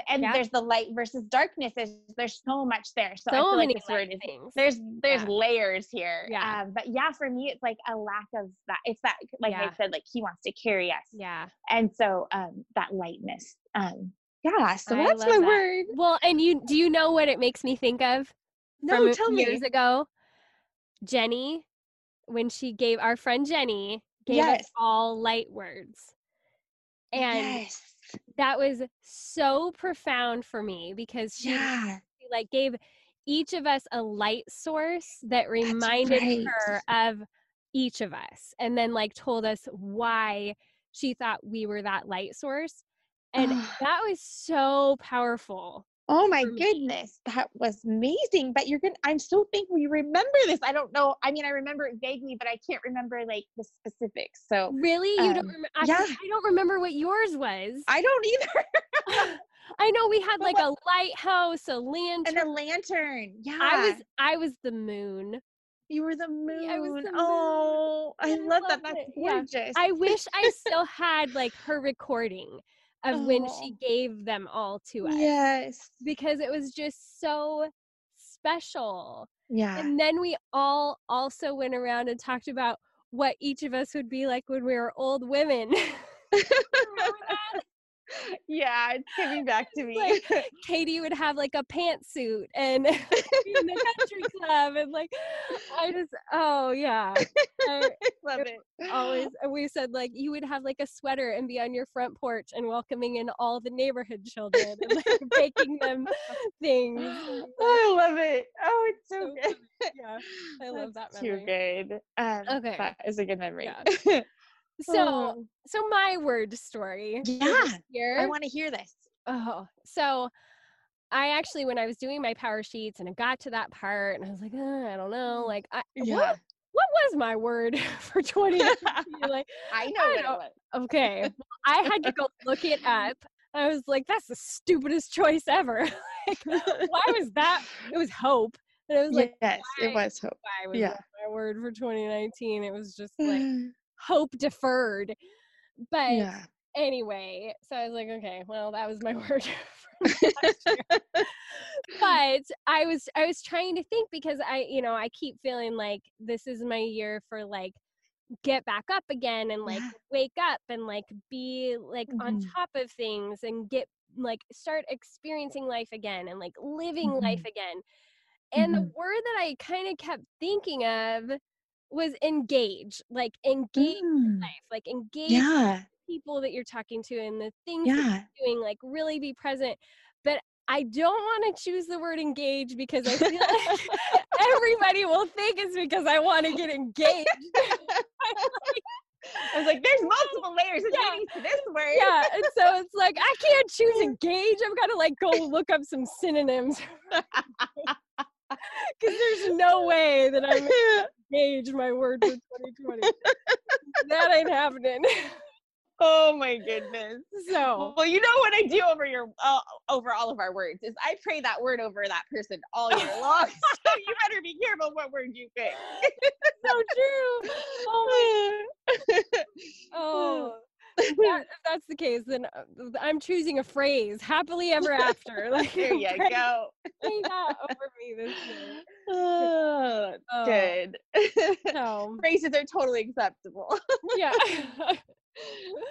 and Yeah. there's the light versus darkness. There's there's so much there. So, so many like this light things. there's there's Yeah. layers here. Yeah. Um, but yeah, for me, it's like a lack of that. It's that like Yeah. I said, like he wants to carry us, yeah. and so um that lightness. Um, yeah. So I that's my that. word. Well, and you do you know what it makes me think of? No, from tell me. years ago, Jenny, when she gave our friend Jenny gave us all light words. And yes. That was so profound for me because she Yeah. she, like gave each of us a light source that reminded right. her of each of us and then like told us why she thought we were that light source and that was so powerful Oh my goodness, that was amazing. But you're gonna I'm so thankful you remember this. I don't know. I mean, I remember it vaguely, but I can't remember like the specifics. So really you don't Um, remember I, yeah. I don't remember what yours was I don't either. (laughs) I know we had like a lighthouse a lantern, and a lantern. Yeah. I was I was the moon you were the moon. I was the moon. Oh, I I love that. That's it. Yeah. gorgeous. I (laughs) wish I still had like her recording of when oh. she Oh. gave them all to us Yes. because it was just so special. Yeah. And then we all also went around and talked about what each of us would be like when we were old women. (laughs) (laughs) Oh That? yeah, it's coming back to me. Like, (laughs) Katie would have like a pantsuit and (laughs) be in the country club and like I just oh yeah. I (laughs) love it. always and we said like you would have like a sweater and be on your front porch and welcoming in all the neighborhood children and like baking them things. like, I love it. Oh, it's so, so good. funny. Yeah. I love that That's memory. Too good. Um, Okay. That is a good memory. Yeah. So Oh, so my word story. Yeah, year. I want to hear this. Oh, so I actually, when I was doing my power sheets and I got to that part, and I was like, uh, I don't know, like, I, what, what was my word (laughs) for 2019? (laughs) like, I know I what it okay, I had to go look it up. I was like, that's the stupidest choice ever. (laughs) like, why was that? It was hope. And I was like, yes, why- it was hope. why was yeah. my word for 2019? It was just like (sighs) hope deferred. But yeah. anyway, so I was like, okay, well, that was my (laughs) word. for (laughs) last year. but I was I was trying to think because I, you know, I keep feeling like this is my year for like get back up again and like Yeah. wake up and like be like on Mhm. top of things and get like start experiencing life again and like living life Mhm. again. And the Mhm. word that I kind of kept thinking of was engage, like engage Mm, life, like engage Yeah. people that you're talking to and the things Yeah. you're doing, like really be present. But I don't want to choose the word engage because I feel like (laughs) (laughs) everybody will think it's because I want to get engaged. (laughs) Like, was like, there's multiple layers of Yeah. to this word. Yeah, and so it's like I can't choose engage. I've got to like go look up some synonyms (laughs) because there's no way that I'm (laughs) engage my word for 2020. that ain't happening. (laughs) oh my goodness. So Well, you know what I do over your uh, over all of our words is I pray that word over that person all year long. so you better be careful what word you pick. so true. Oh my. Oh. That, (laughs) if that's the case, then uh, I'm choosing a phrase, happily ever after. (laughs) Like there you pray- go. (laughs) pray that over me this year. Oh, Oh, good. So Phrases are totally acceptable. yeah.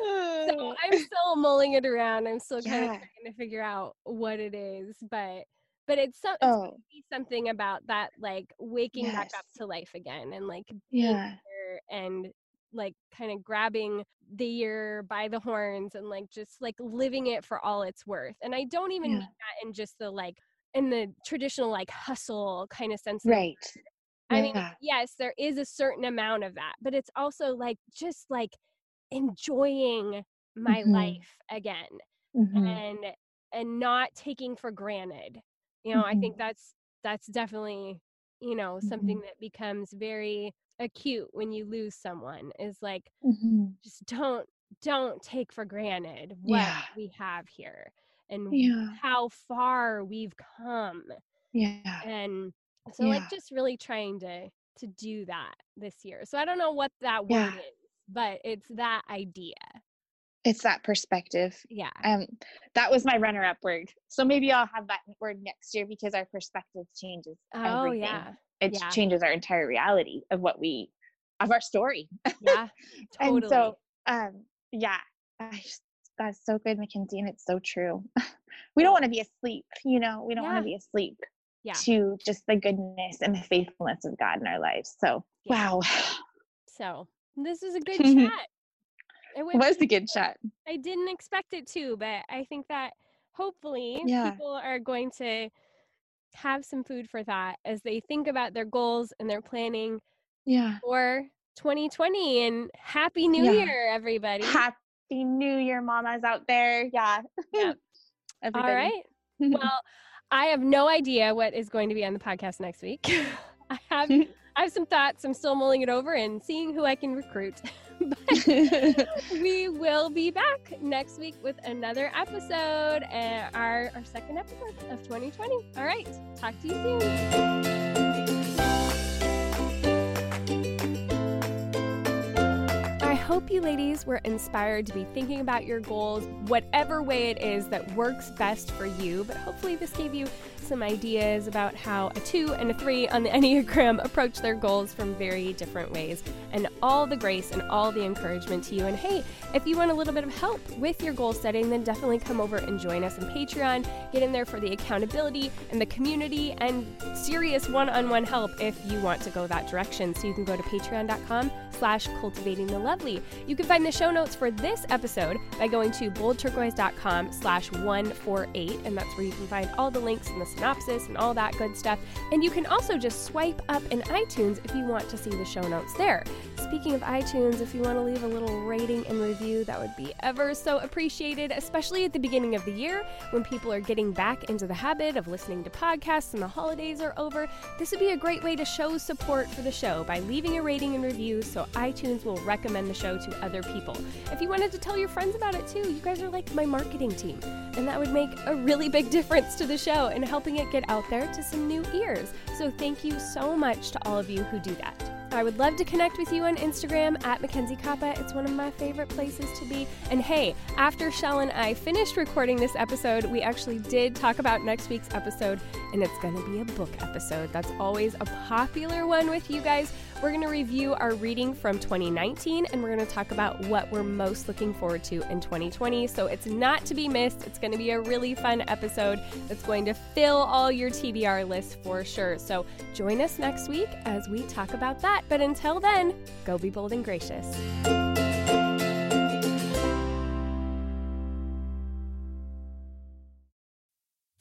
so I'm still mulling it around. I'm still kind of trying to figure out what it is, but but it's some it's oh, something about that like waking back up to life again and like being yeah. here and like kind of grabbing the year by the horns and like just like living it for all it's worth. And I don't even Yeah. mean that in just the like in the traditional like hustle kind of sense. of Right. I mean, yes, there is a certain amount of that, but it's also like just like enjoying my Mhm. life again Mhm. and and not taking for granted. You know, I Mhm. think that's that's definitely, you know, something Mm-hmm. that becomes very acute when you lose someone is like Mhm. just don't don't take for granted what Yeah. we have here and Yeah. how far we've come Yeah. and so Yeah. like just really trying to to do that this year so i don't know what that word is but it's that idea It's that perspective. yeah Um, that was my runner-up word. So maybe I'll have that word next year because our perspective changes oh everything. yeah It yeah. changes our entire reality of what we, of our story. yeah totally (laughs) And so, um, yeah, I just, that's so good, Mackenzie, and it's so true. (laughs) we don't want to be asleep, you know. We don't want to be asleep Yeah. to just the goodness and the faithfulness of God in our lives. So, Yeah. wow, so this is a (laughs) good chat it it was a good shot. I didn't expect it to, but I think that hopefully Yeah. people are going to have some food for thought as they think about their goals and their planning Yeah. for 2020 and happy new Yeah. year everybody. Happy New Year, mamas out there. Yeah. Yep. (laughs) All right. (laughs) Well, I have no idea what is going to be on the podcast next week. (laughs) I have I have some thoughts. I'm still mulling it over and seeing who I can recruit. (laughs) we will be back next week with another episode, uh, our, our second episode of 2020. All right. Talk to you soon. I hope you ladies were inspired to be thinking about your goals, whatever way it is that works best for you. But hopefully, this gave you some ideas about how a two and a three on the (laughs) Enneagram approach their goals from very different ways. And all the grace and all the encouragement to you. And hey, if you want a little bit of help with your goal setting, then definitely come over and join us on Patreon. Get in there for the accountability and the community and serious one-on-one help if you want to go that direction. So you can go to patreon.com slash cultivating the lovely. You can find the show notes for this episode by going to boldturquoise.com slash 148 and that's where you can find all the links and the synopsis and all that good stuff. And you can also just swipe up in iTunes if you want to see the show notes there. Speaking of iTunes, if you want to leave a little rating and review, that would be ever so appreciated, especially at the beginning of the year when people are getting back into the habit of listening to podcasts and the holidays are over. This would be a great way to show support for the show by leaving a rating and review so iTunes will recommend the show to other people. If you wanted to tell your friends about it too, you guys are like my marketing team, and that would make a really big difference to the show and helping it get out there to some new ears. So thank you so much to all of you who do that. I would love to connect with you on Instagram at Mackenzie Koppa. It's one of my favorite places to be. And hey, after Shell and I finished recording this episode, we actually did talk about next week's episode, and it's going to be a book episode. That's always a popular one with you guys. We're going to review our reading from 2019 and we're going to talk about what we're most looking forward to in 2020. So it's not to be missed. It's going to be a really fun episode that's going to fill all your TBR lists for sure. So join us next week as we talk about that. But until then, go be bold and gracious.